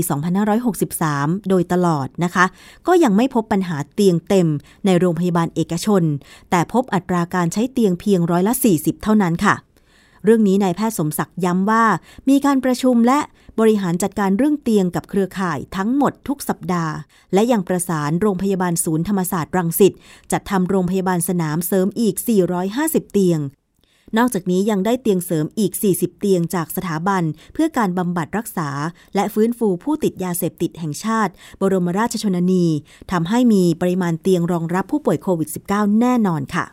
2563 โดยตลอดนะคะ ก็ยังไม่พบปัญหาเตียงเต็มในโรงพยาบาลเอกชน แต่พบอัตราการใช้เตียงเพียงร้อยละ 40 เท่านั้นค่ะเรื่องนี้นายแพทย์สมศักดิ์ย้ำว่า มีการประชุมและ บริหารจัดการเรื่องเตียงกับเครือข่ายทั้งหมดทุกสัปดาห์ และยังประสานโรงพยาบาลศูนย์ธรรมศาสตร์รังสิตจัดทำโรงพยาบาลสนามเสริมอีก 450 เตียง นอกจากนี้ยังได้เตียงเสริมอีก 40 เตียงจากสถาบัน เพื่อการบำบัดรักษา และฟื้นฟูผู้ติดยาเสพติดแห่งชาติ บรมราชชนนีทำให้มีปริมาณเตียงรองรับผู้ป่วยโควิด -19 แน่นอนค่ะ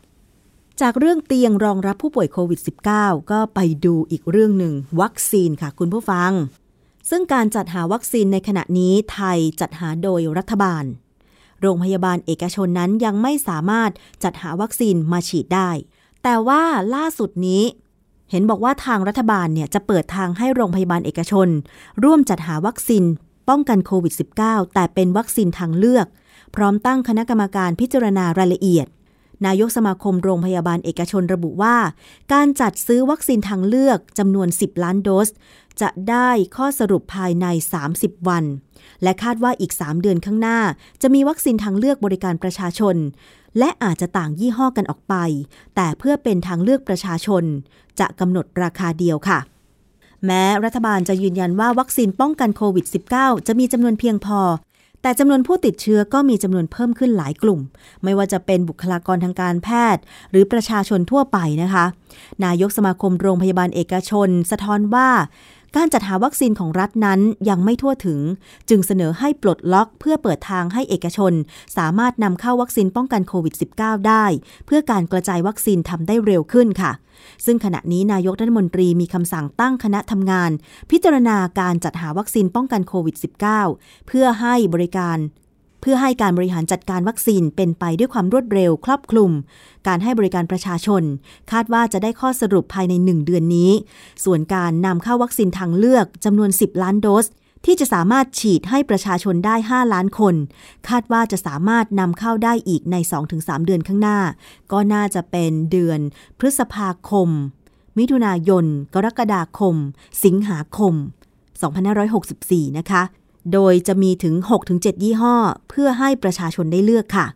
จากเรื่องเตียงรองรับผู้ป่วยโควิด -19 ก็ไปดูอีกเรื่องหนึ่งวัคซีนค่ะคุณผู้ฟัง ซึ่งการจัดหาวัคซีนในขณะนี้ไทยจัดหาโดยรัฐบาล โรงพยาบาลเอกชนนั้นยังไม่สามารถจัดหาวัคซีนมาฉีดได้ แต่ว่าล่าสุดนี้ เห็นบอกว่าทางรัฐบาลเนี่ยจะเปิดทางให้โรงพยาบาลเอกชน ร่วมจัดหาวัคซีนป้องกันโควิด -19 แต่เป็นวัคซีนทางเลือก พร้อมตั้งคณะกรรมการพิจารณารายละเอียด นายกสมาคมโรงพยาบาลเอกชนระบุว่า การจัดซื้อวัคซีนทางเลือกจำนวน 10 ล้านโดส จะได้ข้อสรุปภายใน 30 วัน และคาดว่าอีก 3 เดือนข้างหน้า จะมีวัคซีนทางเลือกบริการประชาชน และอาจจะต่างยี่ห้อกันออกไป แต่เพื่อเป็นทางเลือกประชาชน จะกำหนดราคาเดียวค่ะแม้รัฐบาลจะยืนยันว่าวัคซีนป้องกันโควิด -19 จะมีจำนวนเพียงพอ แต่จำนวนผู้ติดเชื้อก็มีจำนวนเพิ่มขึ้นหลายกลุ่ม ไม่ว่าจะเป็นบุคลากรทางการแพทย์ หรือประชาชนทั่วไปนะคะ นายกสมาคมโรงพยาบาลเอกชน สะท้อนว่า การจัดหาวัคซีนของรัฐนั้นยังไม่ทั่วถึง จึงเสนอให้ปลดล็อกเพื่อเปิดทางให้เอกชน สามารถนำเข้าวัคซีนป้องกันโควิด -19 ได้ เพื่อการกระจายวัคซีนทำได้เร็วขึ้นค่ะ ซึ่งขณะนี้นายกรัฐมนตรีมีคำสั่งตั้งคณะทำงาน พิจารณาการจัดหาวัคซีนป้องกันโควิด -19 เพื่อให้บริการ เพื่อให้การบริหารจัดการวัคซีนเป็นไปด้วยความรวดเร็วครอบคลุม การให้บริการประชาชน คาดว่าจะได้ข้อสรุปภายใน 1 เดือนนี้ ส่วนการนำเข้าวัคซีนทางเลือกจำนวน 10 ล้านโดส ที่จะสามารถฉีดให้ประชาชนได้ 5 ล้านคน คาดว่าจะสามารถนำเข้าได้อีกใน 2-3 เดือนข้างหน้า ก็น่าจะเป็นเดือน พฤษภาคม มิถุนายน กรกฎาคม สิงหาคม 2564 นะคะ โดยจะมีถึง 6-7 ยี่ห้อ เพื่อให้ประชาชนได้เลือกค่ะ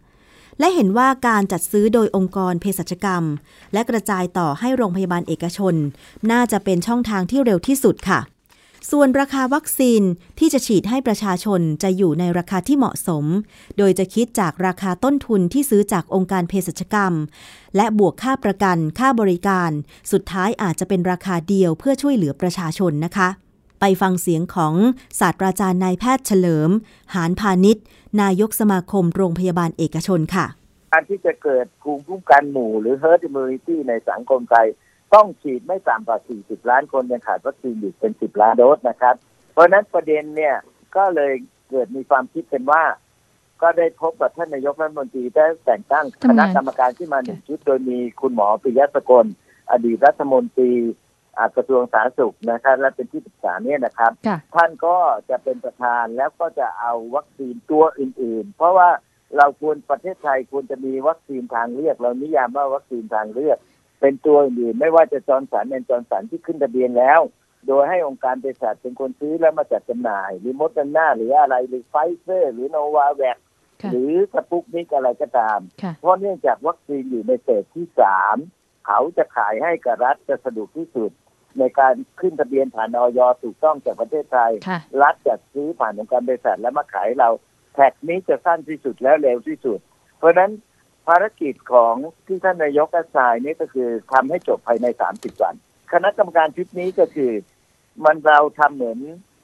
และเห็นว่าการจัดซื้อโดยองค์กรเภสัชกรรม และกระจายต่อให้โรงพยาบาลเอกชน น่าจะเป็นช่องทางที่เร็วที่สุดค่ะ ส่วนราคาวัคซีนที่จะฉีดให้ประชาชนจะอยู่ในราคาที่เหมาะสม โดยจะคิดจากราคาต้นทุนที่ซื้อจากองค์การเภสัชกรรม และบวกค่าประกัน ค่าบริการ สุดท้ายอาจจะเป็นราคาเดียวเพื่อช่วยเหลือประชาชนนะคะ ไปฟังเสียงของศาสตราจารย์นายแพทย์เฉลิม หานพาณิชย์ นายกสมาคมโรงพยาบาลเอกชนค่ะ การที่จะเกิดภูมิคุ้มกันหมู่หรือ herd immunity ในสังคมไทย ต้องฉีดไม่ต่ำกว่า 40 ล้านคนยังขาดวัคซีนอยู่เป็น 10 ล้านโดสนะครับ เพราะนั้นประเด็นเนี่ยก็เลยเกิดมีความคิดเป็นว่า ก็ได้พบกับท่านนายกรัฐมนตรีได้แต่งตั้งคณะกรรมการขึ้นมาหนึ่งชุดโดยมีคุณหมอปิยะสกลอดีตรัฐมนตรี กระทรวงสาธารณสุขนะครับ และเป็นที่ปรึกษาเนี่ยนะครับค่ะท่านก็จะเป็นประธานแล้วก็จะเอาวัคซีนตัวอื่น ๆ เพราะว่าเราควรประเทศไทยควรจะมีวัคซีนทางเลือก เรานิยามว่าวัคซีนทางเลือก เป็นตัวอื่นๆไม่ว่าจะ Johnson & Johnson ที่ขึ้นทะเบียนแล้ว โดยให้องค์การเภสัชเป็นคนซื้อแล้วมาจัดจำหน่ายหรือมดกันหน้าหรืออะไรหรือไฟเซอร์ หรือโนวาแวคค่ะหรือสปุกนิกอะไรก็ตามค่ะเพราะเนื่องจากวัคซีนอยู่ในเฟสที่สามเขาจะขายให้กับรัฐจะสะดวกที่สุด ในการขึ้นทะเบียนผ่านออยถูกต้องจากประเทศไทย ค่ะ รัฐจัดซื้อผ่านองค์การบริษัทแล้วมาขายเราแท็กนี้จะสั้นที่สุดแล้วเร็วที่สุด เพราะฉะนั้นภารกิจของที่ท่านนายกอาสายนี่ก็คือทำให้จบภายใน 30 วัน คณะกรรมการชุดนี้ก็คือ มันเราทำเหมือน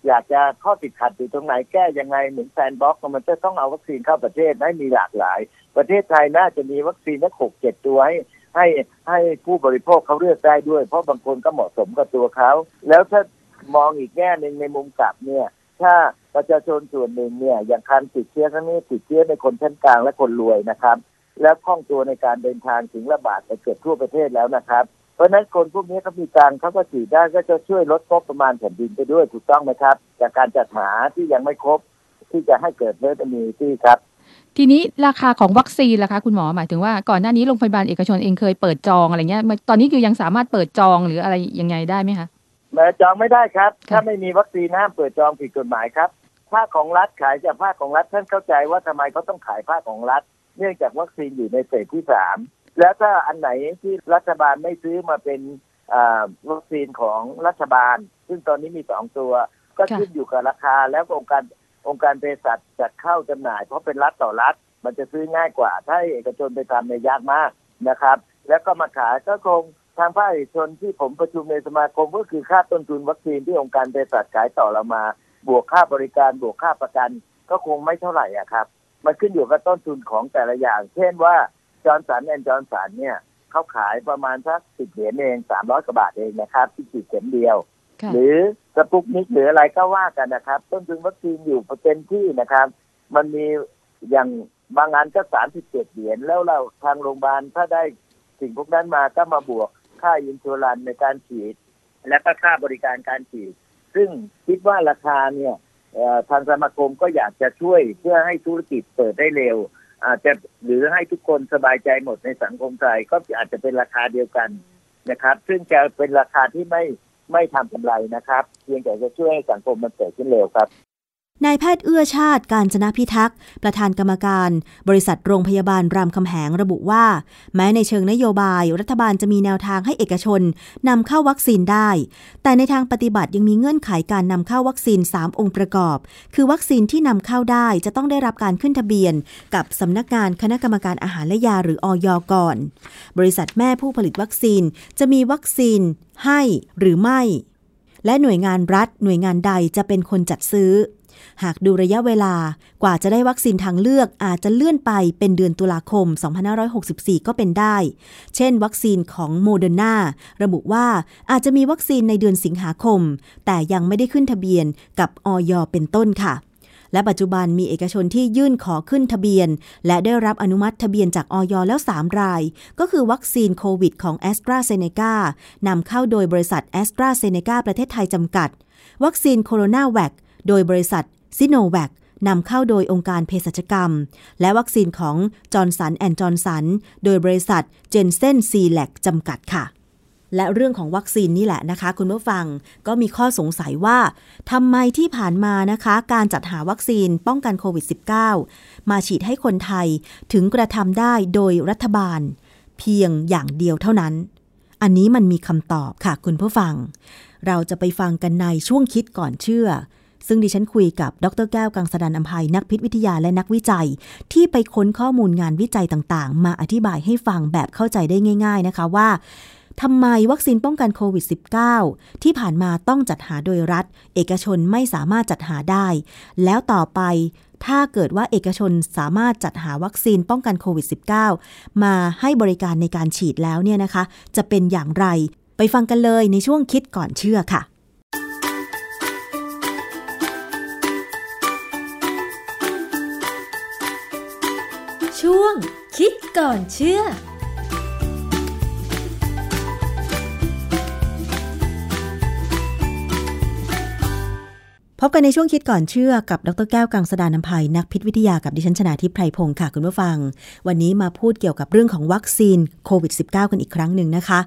อยากจะข้อติดขัดอยู่ตรงไหนแก้ยังไงเหมือน sandbox มันจะต้องเอาวัคซีนเข้าประเทศให้มีหลากหลาย ประเทศไทยน่าจะมีวัคซีนสักหกเจ็ดตัวให้ ให้ให้ผู้บริโภคเขาเลือกได้ด้วย เพราะบางคนก็เหมาะสมกับตัวเขาแล้วถ้ามองอีกแง่หนึ่งในมุมกลับเนี่ย ถ้าประชาชนส่วนหนึ่งเนี่ย อย่างการติดเชื้อครั้งนี้ติดเชื้อในคนชั้นกลางและคนรวยนะครับ แล้วคล่องตัวในการเดินทางถึงระบาดไปเกือบทั่วประเทศแล้วนะครับ เพราะฉะนั้นคนพวกนี้เขามีตังค์เขาก็ฉีดได้ก็จะช่วยลดงบประมาณแผ่นดินไปด้วยถูกต้องไหมครับ จากการจัดหาที่ยังไม่ครบที่จะให้เกิดเนื้อมีที่ครับ ทีนี้ราคาของวัคซีนล่ะคะคุณหมอหมายถึงว่าก่อนหน้านี้โรงพยาบาลเอกชนเองเคยเปิดจองอะไรเงี้ยตอนนี้คือยังสามารถเปิดจองหรืออะไรยังไงได้ไหมคะแม้จองไม่ได้ครับ ถ้าไม่มีวัคซีนห้ามเปิดจองผิดกฎหมายครับภาคของรัฐขายจากภาคของรัฐท่านเข้าใจว่าทำไมเขาต้องขายภาคของรัฐ เนื่องจากวัคซีนอยู่ในเฟสที่สามแล้วถ้าอันไหนที่รัฐบาลไม่ซื้อมาเป็นวัคซีนของรัฐบาล ซึ่งตอนนี้มีสองตัว ก็ขึ้นอยู่กับราคาแล้วองค์การ องค์การเภสัชจัดเข้าจำหน่าย เพราะเป็นรัฐต่อรัฐ มันจะซื้อง่ายกว่า ถ้าเอกชนไปทำในยยากมากนะครับ แล้วก็มาขายก็คงทางภาคเอกชนที่ผมประชุมในสมาคมก็คือค่าต้นทุนวัคซีนที่องค์การเภสัชขายต่อเรามา บวกค่าบริการบวกค่าประกัน ก็คงไม่เท่าไหร่อะครับ มันขึ้นอยู่กับต้นทุนของแต่ละอย่าง เช่นว่า Johnson & Johnson เนี่ยเขาขายประมาณสักสิบเหรียญเองสามร้อยกว่าบาทเองนะครับที่ฉีดเข็มเดียว หรือ Sputnik หรืออะไรก็ว่ากันนะครับ ต้นทุนวัคซีนอยู่เต็มที่นะครับ มันมีอย่างบางอันก็สามสิบเจ็ดเหรียญแล้วเราทางโรงพยาบาลถ้าได้สิ่งพวกนั้นมาก็มาบวกค่า insurance ในการฉีด และก็ค่าบริการการฉีด ซึ่งคิดว่าราคาเนี่ยทางสมาคมก็อยากจะช่วยเพื่อให้ธุรกิจเปิดได้เร็ว อาจจะหรือให้ทุกคนสบายใจหมดในสังคมไทยก็อาจจะเป็นราคาเดียวกันนะครับ ซึ่งจะเป็นราคาที่ไม่ ไม่ทำกำไรนะครับ เพียงแต่จะช่วยให้สังคมมันเกิดขึ้นเร็วครับ นายแพทย์เอื้อชาติการจนะพิทักษ์ ประธานกรรมการ บริษัทโรงพยาบาลรามคำแหงระบุว่า แม้ในเชิงนโยบาย รัฐบาลจะมีแนวทางให้เอกชนนำเข้าวัคซีนได้ แต่ในทางปฏิบัติยังมีเงื่อนไขการนำเข้าวัคซีน 3 องค์ประกอบ คือวัคซีนที่นำเข้าได้จะต้องได้รับการขึ้นทะเบียน กับสำนักงานคณะกรรมการอาหารและยาหรืออยก่อน บริษัทแม่ผู้ผลิตวัคซีนจะมีวัคซีนให้หรือไม่ และหน่วยงานรัฐ หน่วยงานใดจะเป็นคนจัดซื้อ หากดูระยะเวลากว่าจะได้วัคซีนทางเลือกอาจจะเลื่อนไปเป็นเดือนตุลาคม 2564 ก็เป็นได้ เช่น วัคซีนของโมเดอร์นาระบุว่าอาจจะมีวัคซีนในเดือนสิงหาคม แต่ยังไม่ได้ขึ้นทะเบียนกับอย.เป็นต้นค่ะและปัจจุบันมีเอกชนที่ยื่นขอขึ้นทะเบียน และได้รับอนุมัติทะเบียนจากอย.แล้ว 3 ราย ก็คือวัคซีนโควิดของ AstraZeneca นำเข้าโดยบริษัท AstraZeneca ประเทศไทยจำกัด วัคซีน CoronaVac โดยบริษัทซิโนแวคนำเข้าโดยองค์การเภสัชกรรม และวัคซีนของ Johnson & Johnson โดยบริษัท Janssen-Cilag จำกัดค่ะ และเรื่องของวัคซีนนี่แหละนะคะ คุณผู้ฟังก็มีข้อสงสัยว่าทำไมที่ผ่านมานะคะ การจัดหาวัคซีนป้องกันโควิด -19 มาฉีดให้คนไทยถึงกระทำได้โดยรัฐบาล เพียงอย่างเดียวเท่านั้น อันนี้มันมีคำตอบค่ะคุณผู้ฟัง เราจะไปฟังกันในช่วงคิดก่อนเชื่อ ซึ่งดิฉันคุยกับดรแก้วกังสดานอัมภัยนักพิษวิทยาและนักวิจัย ที่ไปค้นข้อมูลงานวิจัยต่างๆ มาอธิบายให้ฟังแบบเข้าใจได้ง่าย ๆนะคะว่าทำไมวัคซีนป้องกันโควิด -19 ที่ผ่านมาต้องจัดหาโดยรัฐ เอกชนไม่สามารถจัดหาได้ แล้วต่อไปถ้าเกิดว่าเอกชนสามารถจัดหาวัคซีนป้องกันโควิด -19 มาให้บริการในการฉีดแล้วเนี่ยนะคะ จะเป็นอย่างไร ไปฟังกันเลยในช่วงคิดก่อนเชื่อค่ะ คิดก่อนเชื่อ พบกันในช่วงคิดก่อนเชื่อกับ ดรแก้วกังสดานนภัยนักพิษวิทยากับดิฉันชนาทิพไพรพงศ์ค่ะคุณผู้ฟัง วันนี้มาพูดเกี่ยวกับเรื่องของวัคซีนโควิด -19 กันอีกครั้งหนึ่งนะคะ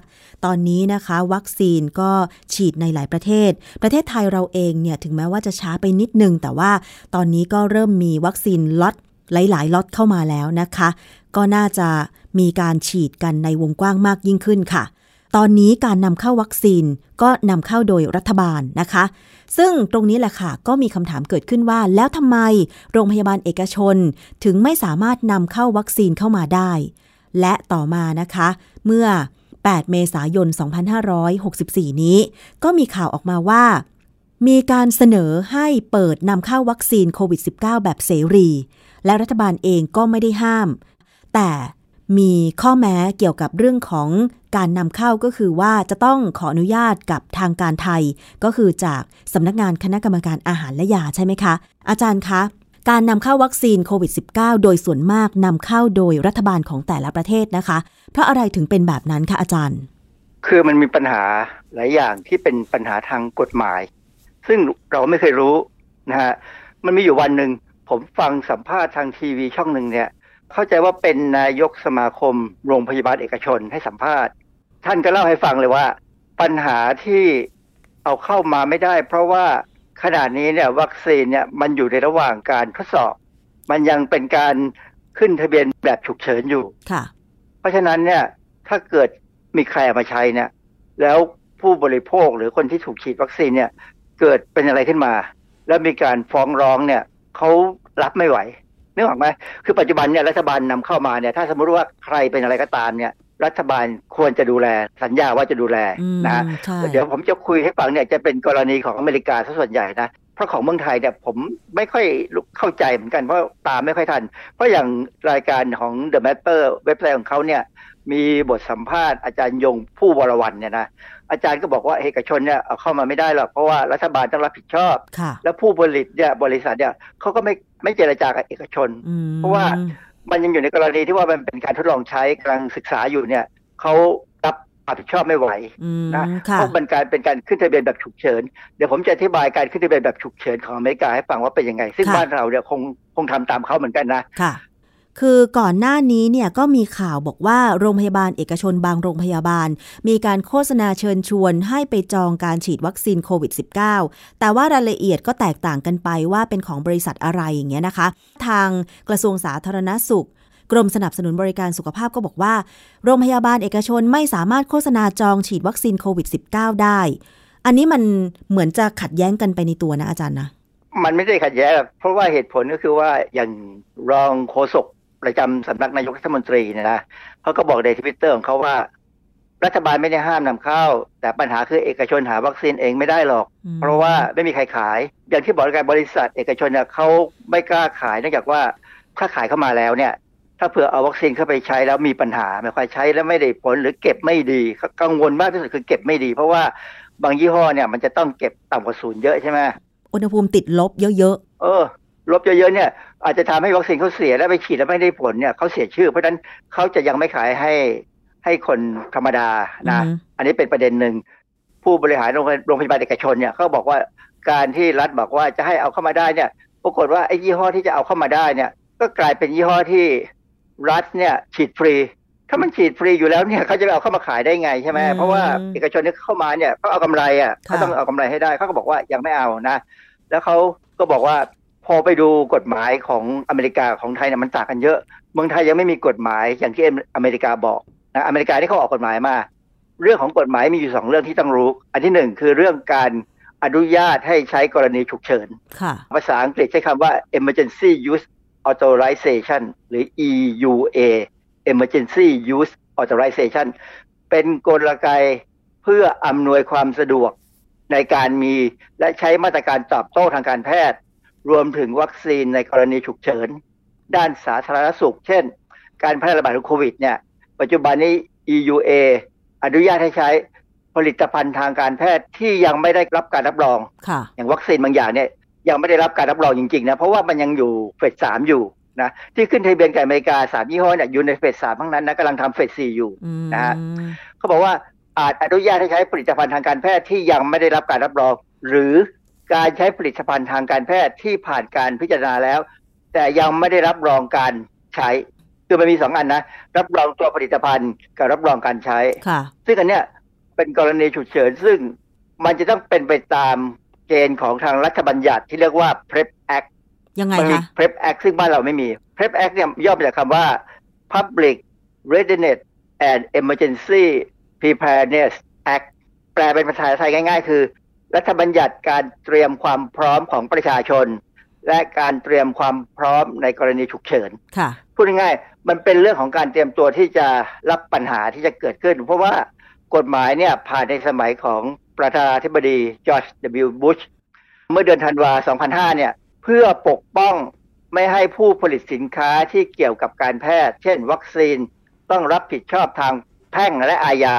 ตอนนี้นะคะ วัคซีนก็ฉีดในหลายประเทศ ประเทศไทยเราเองเนี่ยถึงแม้ว่าจะช้าไปนิดนึง แต่ว่าตอนนี้ก็เริ่มมีวัคซีนล็อตหลาย ๆ ล็อตเข้ามาแล้วนะคะ ก็น่าจะมีการฉีดกันในวงกว้างมากยิ่งขึ้นค่ะ ตอนนี้การนำเข้าวัคซีนก็นำเข้าโดยรัฐบาลนะคะ ซึ่งตรงนี้แหละค่ะ ก็มีคำถามเกิดขึ้นว่า แล้วทำไมโรงพยาบาลเอกชน ถึงไม่สามารถนำเข้าวัคซีนเข้ามาได้ และต่อมานะคะ เมื่อ 8 เมษายน 2564 นี้ ก็มีข่าวออกมาว่า มีการเสนอให้เปิดนำเข้าวัคซีนโควิด -19 แบบเสรี และรัฐบาลเองก็ไม่ได้ห้าม แต่มีข้อแม้เกี่ยวกับเรื่องของการนำเข้าก็คือว่าจะต้องขออนุญาตกับทางการไทย ก็คือจากสำนักงานคณะกรรมการอาหารและยาใช่ไหมคะ อาจารย์คะการนำเข้าวัคซีนโควิด -19 โดยส่วนมากนำเข้าโดยรัฐบาลของแต่ละประเทศนะคะ เพราะอะไรถึงเป็นแบบนั้นคะอาจารย์ คือมันมีปัญหาหลายอย่างที่เป็นปัญหาทางกฎหมาย ซึ่งเราไม่เคยรู้นะฮะมันมีอยู่วันหนึ่งผมฟังสัมภาษณ์ทางทีวีช่องหนึ่งเนี่ย เข้าใจว่าเป็นนายกสมาคมโรงพยาบาลเอกชนให้สัมภาษณ์ ท่านก็เล่าให้ฟังเลยว่า ปัญหาที่เอาเข้ามาไม่ได้ เพราะว่าขณะนี้เนี่ยวัคซีนเนี่ยมันอยู่ในระหว่างการทดสอบ มันยังเป็นการขึ้นทะเบียนแบบฉุกเฉินอยู่ค่ะ เพราะฉะนั้นเนี่ยถ้าเกิดมีใครเอามาใช้เนี่ย แล้วผู้บริโภคหรือคนที่ถูกฉีดวัคซีนเนี่ย เกิดเป็นอะไรขึ้นมา แล้วมีการฟ้องร้องเนี่ยเขารับไม่ไหว นึกออกไหมคือปัจจุบันเนี่ยรัฐบาลนำเข้ามาเนี่ยถ้าสมมติว่าใครเป็นอะไรก็ตามเนี่ยรัฐบาลควรจะดูแลสัญญาว่าจะดูแลอืมนะใช่เดี๋ยวผมจะคุยให้ฟังเนี่ยจะเป็นกรณีของอเมริกาซะส่วนใหญ่นะเพราะของเมืองไทยเนี่ยผมไม่ค่อยเข้าใจเหมือนกันเพราะตามไม่ค่อยทัน เพราะอย่างรายการของ The Matter เว็บไซต์ของเขาเนี่ยมีบทสัมภาษณ์อาจารย์ยงผู้วรวันเนี่ยนะ อาจารย์ก็บอกว่าเอกชนเนี่ยเอาเข้ามาไม่ได้หรอกเพราะว่ารัฐบาลต้องรับผิดชอบค่ะแล้วผู้ผลิตเนี่ยบริษัทเนี่ยเขาก็ไม่ไม่เจรจากับเอกชนอืมเพราะว่ามันยังอยู่ในกรณีที่ว่ามันเป็นการทดลองใช้กำลังศึกษาอยู่เนี่ยเขารับรับผิดชอบไม่ไหวอืมนะค่ะเพราะมันการเป็นการขึ้นทะเบียนแบบฉุกเฉินเดี๋ยวผมจะอธิบายการขึ้นทะเบียนแบบฉุกเฉินของอเมริกาให้ฟังว่าเป็นยังไง ซึ่งค่ะบ้านเราเนี่ยคงคงทำตามเขาเหมือนกันนะ คือก่อนหน้านี้เนี่ยก็มีข่าวบอกว่าโรงพยาบาลเอกชนบางโรงพยาบาล มีการโฆษณาเชิญชวนให้ไปจองการฉีดวัคซีนโควิด -19 แต่ว่ารายละเอียดก็แตกต่างกันไปว่าเป็นของบริษัทอะไรอย่างเงี้ยนะคะ ทางกระทรวงสาธารณสุขกรมสนับสนุนบริการสุขภาพก็บอกว่า โรงพยาบาลเอกชนไม่สามารถโฆษณาจองฉีดวัคซีนโควิด -19 ได้ อันนี้มันเหมือนจะขัดแย้งกันไปในตัวนะอาจารย์นะ มันไม่ได้ขัดแย้งเพราะว่าเหตุผลก็คือว่าอย่างรองโฆษก ประจำสำนักนายกรัฐมนตรีเนยนะเขาก็บอกในทวิตเตอร์ของเขาว่า รัฐบาลไม่ได้ห้ามนำเข้า แต่ปัญหาคือเอกชนหาวัคซีนเองไม่ได้หรอกอืมเพราะว่าไม่มีใครขาย อย่างที่บอกกันบริษัท เอกชนเนี่ยเขาไม่กล้าขายเนื่องจากว่าถ้าขายเข้ามาแล้วเนี่ย ถ้าเผื่อเอาวัคซีนเข้าไปใช้แล้วมีปัญหาไม่ค่อยใช้แล้วไม่ได้ผลหรือเก็บไม่ดีกังวลมากที่สุดคือเก็บไม่ดี เพราะว่าบางยี่ห้อเนี่ยมันจะต้องเก็บต่ำกว่าศูนย์เยอะใช่ไหมอุณหภูมิติดลบเยอะเออ ลบเยอะๆเนี่ยอาจจะทำให้วัคซีนเขาเสียแล้วไปฉีดแล้วไม่ได้ผลเนี่ยเขาเสียชื่อ เพราะฉะนั้นเขาจะยังไม่ขายให้ให้คนธรรมดานะอือฮึอันนี้เป็นประเด็นหนึ่งผู้บริหารโรงโรงพยาบาลเอกชนเนี่ยเขาบอกว่าการที่รัฐบอกว่าจะให้เอาเข้ามาได้เนี่ยปรากฏว่าไอ้ยี่ห้อที่จะเอาเข้ามาได้เนี่ย ก็กลายเป็นยี่ห้อที่รัฐเนี่ยฉีดฟรี ถ้ามันฉีดฟรีอยู่แล้วเนี่ยเขาจะไปเอาเข้ามาขายได้ไงใช่ไหมอืมเพราะว่าเอกชนที่เข้ามาเนี่ยเขาเอากำไรอะเขาต้องเอากำไรให้ได้เขาก็บอกว่ายังไม่เอานะ แล้วเขาก็บอกว่า พอไปดูกฎหมายของอเมริกาของไทยเนี่ยมันต่างกันเยอะ เมืองไทยยังไม่มีกฎหมายอย่างที่อเมริกาบอกนะอเมริกาที่เขาออกกฎหมายมา เรื่องของกฎหมายมีอยู่สองเรื่องที่ต้องรู้ อันที่หนึ่งคือเรื่องการอนุญาตให้ใช้กรณีฉุกเฉินค่ะภาษาอังกฤษใช้คำว่า emergency use authorization หรือ EUA emergency use authorization เป็นกลไกเพื่ออำนวยความสะดวกในการมีและใช้มาตรการตอบโต้ทางการแพทย์ รวมถึงวัคซีนในกรณีฉุกเฉิน ด้านสาธารณสุข เช่น การแพร่ระบาดของโควิดเนี่ยปัจจุบันนี้ EUA อนุญาตให้ใช้ผลิตภัณฑ์ทางการแพทย์ที่ยังไม่ได้รับการรับรองค่ะอย่างวัคซีนบางอย่างเนี่ยยังไม่ได้รับการรับรองจริงๆนะเพราะว่ามันยังอยู่เฟสสามอยู่นะที่ขึ้นทะเบียนกับอเมริกาสามยี่ห้อเนี่ยอยู่ในเฟสสามทั้งนั้นนะกำลังทำเฟสสี่อยู่อืมนะฮะเขาบอกว่าอาจอนุญาตให้ใช้ผลิตภัณฑ์ทางการแพทย์ที่ยังไม่ได้รับการรับรอง หรือ การใช้ผลิตภัณฑ์ทางการแพทย์ที่ผ่านการพิจารณาแล้ว แต่ยังไม่ได้รับรองการใช้คือมันมีสองอันนะรับรองตัวผลิตภัณฑ์กับรับรองการใช้ค่ะซึ่งอันเนี้ยเป็นกรณีฉุกเฉินซึ่งมันจะต้องเป็นไปตามเกณฑ์ของทางรัฐบัญญัติที่เรียกว่า PrEP Act ยังไงมันมีคะ PrEP Act ซึ่งบ้านเราไม่มี PrEP Act เนี่ยย่อมาจากคำว่า Public Readiness and Emergency Preparedness Act แปลเป็นภาษาไทยง่าย ๆ คือ รัฐบัญญัติการเตรียมความพร้อมของประชาชน และการเตรียมความพร้อมในกรณีฉุกเฉินค่ะพูดง่ายๆมันเป็นเรื่องของการเตรียมตัวที่จะรับปัญหาที่จะเกิดขึ้น เพราะว่ากฎหมายเนี่ยผ่านในสมัยของประธานาธิบดีจอร์จ W. บุชเมื่อเดือนธันวา 2005 เนี่ย เพื่อปกป้องไม่ให้ผู้ผลิตสินค้าที่เกี่ยวกับการแพทย์ เช่นวัคซีนต้องรับผิดชอบทางแพ่งและอาญา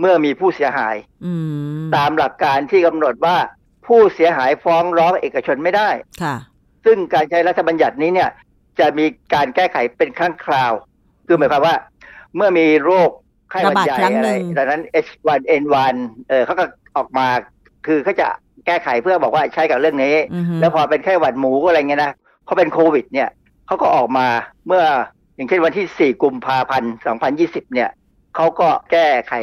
เมื่อมีผู้เสียหายอืมตามหลักการที่กำหนดว่าผู้เสียหายฟ้องร้องเอกชนไม่ได้ค่ะซึ่งการใช้รัฐบัญญัตินี้เนี่ย จะมีการแก้ไขเป็นครั้งคราว คือหมายความว่า เมื่อมีโรคไข้หวัดใหญ่ระบาดครั้งอะหนึ่ไรงดังนั้น H1N1 เออเขาก็ออกมาคือเขาจะแก้ไขเพื่อบอกว่าใช้กับเรื่องนี้อือฮึแล้วพอเป็นไข้หวัดหมูอะไรเงี้ยนะเขาเป็นโควิด เนี่ยเขาก็ออกมาเมื่ออย่างเช่นวันที่ 4 กุมภาพันธ์ 2020 เนี่ย เขาก็แก้ไข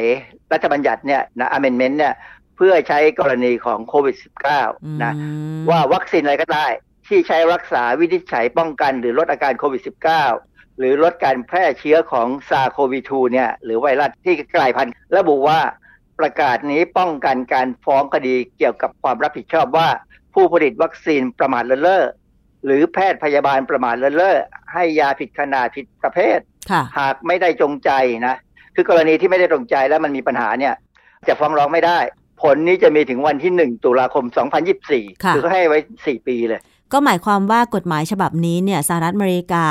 รัฐบัญญัติเนี่ยนะ amendment เนี่ยเพื่อใช้กรณีของโควิด -19 นะอืมว่าวัคซีนอะไรก็ได้ ที่ใช้รักษาวินิจฉัยป้องกันหรือลดอาการโควิด -19 หรือลดการแพร่เชื้อของซาโควี2เนี่ยหรือไวรัสที่กลายพันธุ์ระบุว่าประกาศนี้ป้องกันการฟ้องคดีเกี่ยวกับความรับผิดชอบว่า ผู้ผลิตวัคซีนประมาทเลินเล่อหรือแพทย์พยาบาลประมาทเลินเล่อให้ยาผิดขนาดผิดประเภทค่ะหากไม่ได้จงใจนะ คือกรณีที่ไม่ได้จงใจแล้วมันมีปัญหาเนี่ยจะฟ้องร้องไม่ได้ ผลนี้จะมีถึงวันที่ 1 ตุลาคม 2024ค่ะคือเขาให้ไว้ 4 ปีเลย ก็หมายความว่ากฎหมายฉบับนี้เนี่ยสหรัฐอเมริกา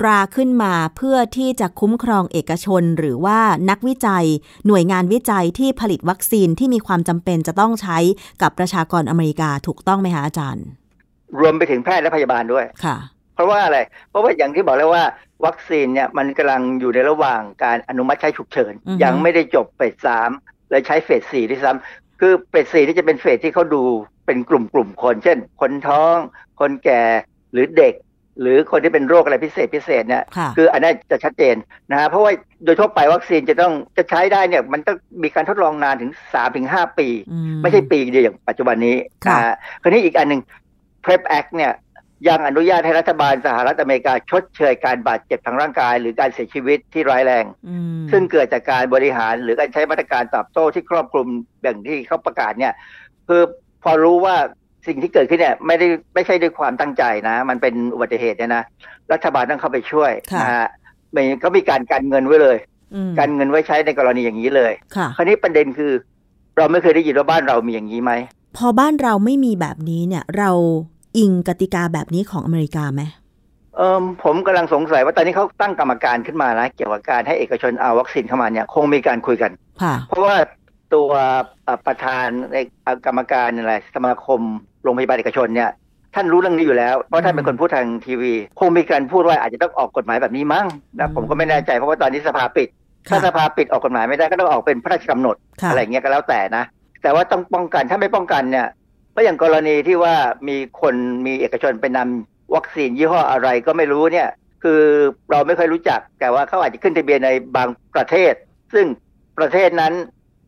ตราขึ้นมาเพื่อที่จะคุ้มครองเอกชน หรือว่านักวิจัย หน่วยงานวิจัยที่ผลิตวัคซีนที่มีความจำเป็นจะต้องใช้กับประชากรอเมริกาถูกต้องไหมคะอาจารย์ รวมไปถึงแพทย์และพยาบาลด้วยค่ะ เพราะว่าอะไร เพราะว่าอย่างที่บอกแล้วว่า วัคซีนเนี่ยมันกำลังอยู่ในระหว่างการอนุมัติใช้ฉุกเฉินอือฮึยังไม่ได้จบเฟสสามเลยใช้เฟสสี่ที่ซ้ำคือเฟสสี่ที่จะเป็นเฟสที่เขาดูเป็นกลุ่มกลุ่มๆคน เช่น คนท้อง คนแก่หรือเด็ก หรือคนที่เป็นโรคอะไรพิเศษพิเศษเนี่ยค่ะคืออันนั้นจะชัดเจนนะฮะเพราะว่าโดยทั่วไปวัคซีนจะต้องจะใช้ได้เนี่ยมันต้องมีการทดลองนานถึงสามถึงห้าปีอืไม่ใช่ปีเดียวอย่างปัจจุบันนี้ค่ะนะฮะคราวนี้อีกอันหนึ่ง PrEP Act เนี่ย ยังอนุญาตให้รัฐบาลสหรัฐอเมริกาชดเชยการบาดเจ็บทางร่างกาย หรือการเสียชีวิตที่ร้ายแรงอืมซึ่งเกิดจากการบริหารหรือการใช้มาตรการตอบโต้ที่ครอบคลุมแบ่งที่เขาประกาศเนี่ยคือพอรู้ว่าสิ่งที่เกิดขึ้นเนี่ยไม่ได้ไม่ใช่ด้วยความตั้งใจนะ มันเป็นอุบัติเหตุเนี่ยนะ รัฐบาลต้องเข้าไปช่วยค่ะนะฮะไม่ก็มีการกันเงินไว้เลยอืมกันเงินไว้ใช้ในกรณีอย่างนี้เลยค่ะคราวนี้ประเด็นคือ เราไม่เคยได้ยินว่าบ้านเรามีอย่างนี้ไหมพอบ้านเราไม่มีแบบนี้เนี่ย เรา อิงกติกาแบบนี้ของอเมริกาไหมเออผมกำลังสงสัยว่าตอนนี้เขาตั้งกรรมการขึ้นมานะเกี่ยวกับการให้เอกชนเอาวัคซีนเข้ามาเนี่ยคงมีการคุยกันค่ะเพราะว่าตัวเอ่อประธานในกรรมการอะไรสมาคมโรงพยาบาลเอกชนเนี่ยท่านรู้เรื่องนี้อยู่แล้ว เพราะท่านเป็นคนพูดทางทีวี คงมีการพูดว่าอาจจะต้องออกกฎหมายแบบนี้มั้งอืนะมผมก็ไม่แน่ใจเพราะว่าตอนนี้สภาปิด ถ้าสภาปิดออกกฎหมายไม่ได้ก็ต้องออกเป็นพระราชกำหนดค่ะอะไรเงี้ยก็แล้วแต่นะ แต่ว่าต้องป้องกันถ้าไม่ป้องกันเนี่ย ก็อย่างกรณีที่ว่ามีคนมีเอกชนไปนำวัคซีนยี่ห้ออะไรก็ไม่รู้เนี่ยคือเราไม่เคยรู้จักแต่ว่าเขาอาจจะขึ้นทะเบียนในบางประเทศ ซึ่งประเทศนั้น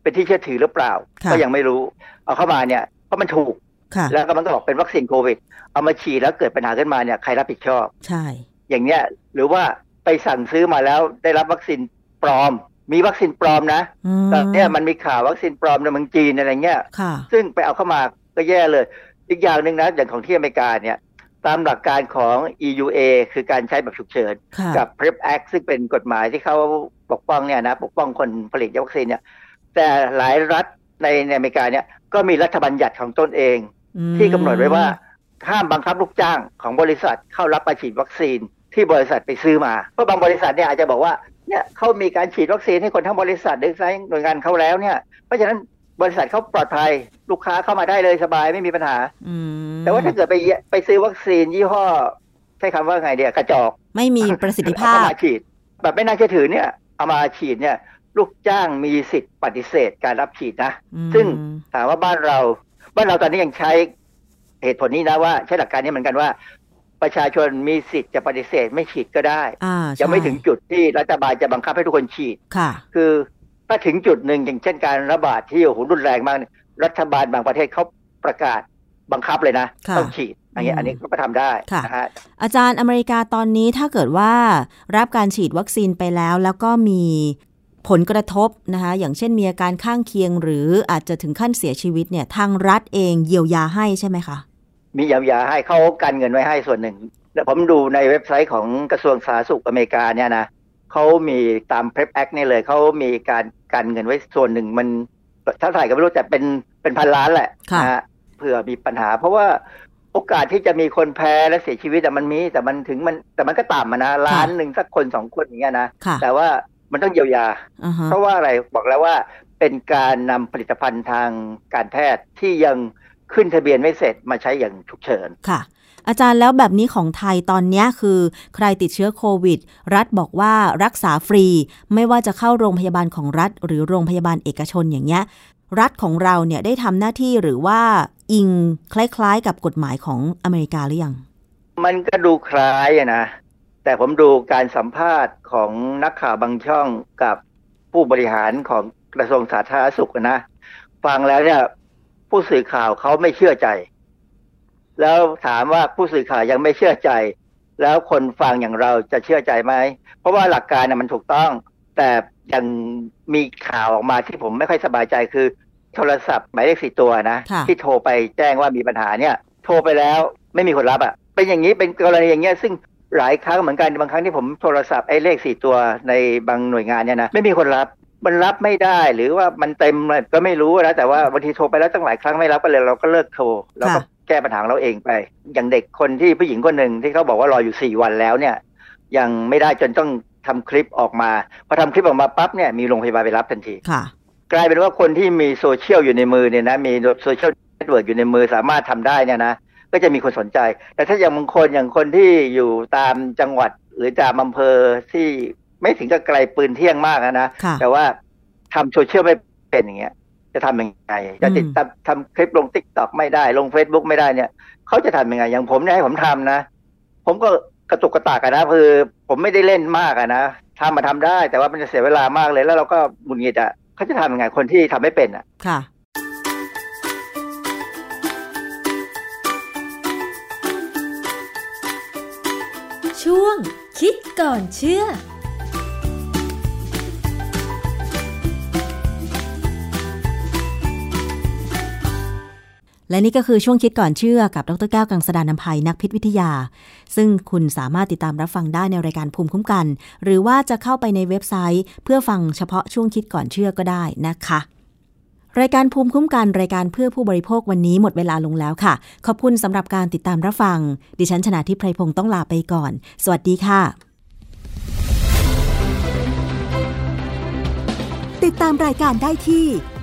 เป็นที่เชื่อถือหรือเปล่าค่ะก็ยังไม่รู้ เอาเข้ามาเนี่ยเพราะมันถูกค่ะแล้วก็มันก็บอกเป็นวัคซีนโควิด เอามาฉีดแล้วเกิดปัญหาขึ้นมาเนี่ยใครรับผิดชอบ ใช่ อย่างเนี้ยหรือว่าไปสั่งซื้อมาแล้วได้รับวัคซีนปลอม มีวัคซีนปลอมนะอืมตอนเนี้ยมันมีข่าววัคซีนปลอมในเมืองจีนอะไรเงี้ยค่ะซึ่งไปเอาเข้ามา ก็แย่เลย อีกอย่างหนึ่งนะอย่างของที่อเมริกาเนี่ยตามหลักการของ EUA คือการใช้แบบฉุกเฉินค่ะกับ PrEP Act ซึ่งเป็นกฎหมายที่เขาปกป้องเนี่ยนะปกป้องคนผลิตวัคซีนเนี่ยแต่หลายรัฐในในอเมริกาเนี่ยก็มีรัฐบัญญัติของตนเองอืมที่กำหนดไว้ว่าห้ามบังคับลูกจ้างของบริษัทเข้ารับมาฉีดวัคซีนที่บริษัทไปซื้อมา เพราะบางบริษัทเนี่ยอาจจะบอกว่าเนี่ยเขามีการฉีดวัคซีนให้คนทั้งบริษัทหรือใช้หน่วยงานเขาแล้วเนี่ย เพราะฉะนั้น บริษัทเขาปลอดภัย ลูกค้าเข้ามาได้เลยสบายไม่มีปัญหาอืมแต่ว่าถ้าเกิดไปเยไปซื้อวัคซีนยี่ห้อ ใช้คำว่าไงเดียกระจอกไม่มีประสิทธิภาเอพมาฉีด แบบไม่น่าเชื่อถือเนี่ย เอามาฉีดเนี่ย ลูกจ้างมีสิทธิ์ปฏิเสธการรับฉีดนะอืมซึ่งถามว่าบ้านเรา บ้านเราตอนนี้ยังใช้เหตุผลนี้นะว่าใช้หลักการนี้เหมือนกันว่า ประชาชนมีสิทธิ์จะปฏิเสธไม่ฉีดก็ได้อ่ายังไม่ใช่ถึงจุดที่รัฐบาลจะบังคับให้ทุกคนฉีดค่ะ คือ ถ้าถึงจุดหนึ่งอย่างเช่นการระบาดที่โอ้โหรุนแรงมากเนี่ยรัฐบาลบางประเทศเขาประกาศบังคับเลยนะค่ะต้องฉีดอันนี้อืมอันนี้ก็ทำได้ค่ะนะฮะอาจารย์อเมริกาตอนนี้ถ้าเกิดว่ารับการฉีดวัคซีนไปแล้ว แล้วก็มีผลกระทบนะคะอย่างเช่นมีอาการข้างเคียง หรืออาจจะถึงขั้นเสียชีวิตเนี่ยทางรัฐเองเยียวยาให้ใช่ไหมคะมียายาให้เขากันเงินไว้ให้ส่วนหนึ่ง แล้วผมดูในเว็บไซต์ของกระทรวงสาธารณสุขอเมริกาเนี่ยนะ เขามีตาม PrEP Act นี่เลยเขามีการกันเงินไว้ส่วนหนึ่งมันเท่าไหร่ก็ไม่รู้แต่เป็นเป็นพันล้านแหละค่ะนะฮะเผื่อมีปัญหา เพราะว่าโอกาสที่จะมีคนแพ้และเสียชีวิตแต่มันมี แต่มันถึงมันแต่มันก็ต่ำอะนะล้านหนึ่งสักคนสองคนอย่างเงี้ยนะค่ะแต่ว่ามันต้องเยียวยาอ่าฮะเพราะว่าอะไรบอกแล้วว่าเป็นการนำผลิตภัณฑ์ทางการแพทย์ที่ยังขึ้นทะเบียนไม่เสร็จมาใช้อย่างฉุกเฉินค่ะ อาจารย์แล้วแบบนี้ของไทยตอนนี้คือ ใครติดเชื้อโควิด รัฐบอกว่ารักษาฟรี ไม่ว่าจะเข้าโรงพยาบาลของรัฐ หรือโรงพยาบาลเอกชนอย่างเงี้ยรัฐของเราเนี่ยได้ทำหน้าที่หรือว่าอิงคล้ายๆ กับกฎหมายของอเมริกาหรือยัง มันก็ดูคล้ายนะ แต่ผมดูการสัมภาษณ์ของนักข่าวบางช่องกับผู้บริหารของกระทรวงสาธารณสุขนะ ฟังแล้วเนี่ยผู้สื่อข่าวเขาไม่เชื่อใจ แล้วถามว่าผู้สื่อข่าวยังไม่เชื่อใจ แล้วคนฟังอย่างเราจะเชื่อใจไหม เพราะว่าหลักการน่ะมันถูกต้อง แต่ยังมีข่าวออกมาที่ผมไม่ค่อยสบายใจคือ โทรศัพท์หมายเลขสี่ตัวนะค่ะที่โทรไปแจ้งว่ามีปัญหาเนี่ย โทรไปแล้วไม่มีคนรับอะ่ะ เป็นอย่างนี้เป็นกรณีอย่างเงี้ยซึ่งหลายครั้งเหมือนกันบางครั้งที่ผมโทรศัพท์ไอ้เลขสี่ตัวในบางหน่วยงานเนี่ยนะไม่มีคนรับมันรับไม่ได้หรือว่ามันเต็มเลยก็ไม่รู้นะแต่ว่าบางทีโทรไปแล้วตั้งหลายครั้งไม่รับก็เลยเราก็เลิกโทรเราก็ค่ะ แก้ปัญหาของเราเองไป อย่างเด็กคนที่ผู้หญิงคนหนึ่งที่เขาบอกว่ารออยู่สี่วันแล้วเนี่ย ยังไม่ได้จนต้องทำคลิปออกมาพอทำคลิปออกมาปั๊บเนี่ยมีโรงพยาบาลไปรับทันทีค่ะ กลายเป็นว่าคนที่มีโซเชียลอยู่ในมือเนี่ยนะมี social network อยู่ในมือสามารถทำได้เนี่ยนะก็จะมีคนสนใจ แต่ถ้าอย่างบางคนอย่างคนที่อยู่ตามจังหวัดหรือตามอำเภอที่ไม่ถึงกับไกลปืนเที่ยงมากนะค่ะแต่ว่าทำโซเชียลไม่เป็นอย่างเงี้ย จะทำยังไง จะติดตามทำคลิปลงติ๊กต็อกไม่ได้ ลง Facebook ไม่ได้เนี่ยเขาจะทำยังไง อย่างผมเนี่ยให้ผมทำนะ ผมก็กระตุกกระตากอะนะคือ ผมไม่ได้เล่นมากอะนะทำมาทำได้ แต่ว่ามันจะเสียเวลามากเลย แล้วเราก็หงุดหงิดอะเขาจะทำยังไงคนที่ทำไม่เป็นอะค่ะช่วงคิดก่อนเชื่อ และนี่ก็คือช่วงคิดก่อนเชื่อกับดรแก้วกังสดานนภัยนักพิษวิทยา ซึ่งคุณสามารถติดตามรับฟังได้ในรายการภูมิคุ้มกัน หรือว่าจะเข้าไปในเว็บไซต์ เพื่อฟังเฉพาะช่วงคิดก่อนเชื่อก็ได้นะคะ รายการภูมิคุ้มกันรายการเพื่อผู้บริโภควันนี้หมดเวลาลงแล้วค่ะ ขอบคุณสำหรับการติดตามรับฟัง ดิฉันชนะทิพไพรพงศ์ต้องลาไปก่อน สวัสดีค่ะ ติดตามรายการได้ที่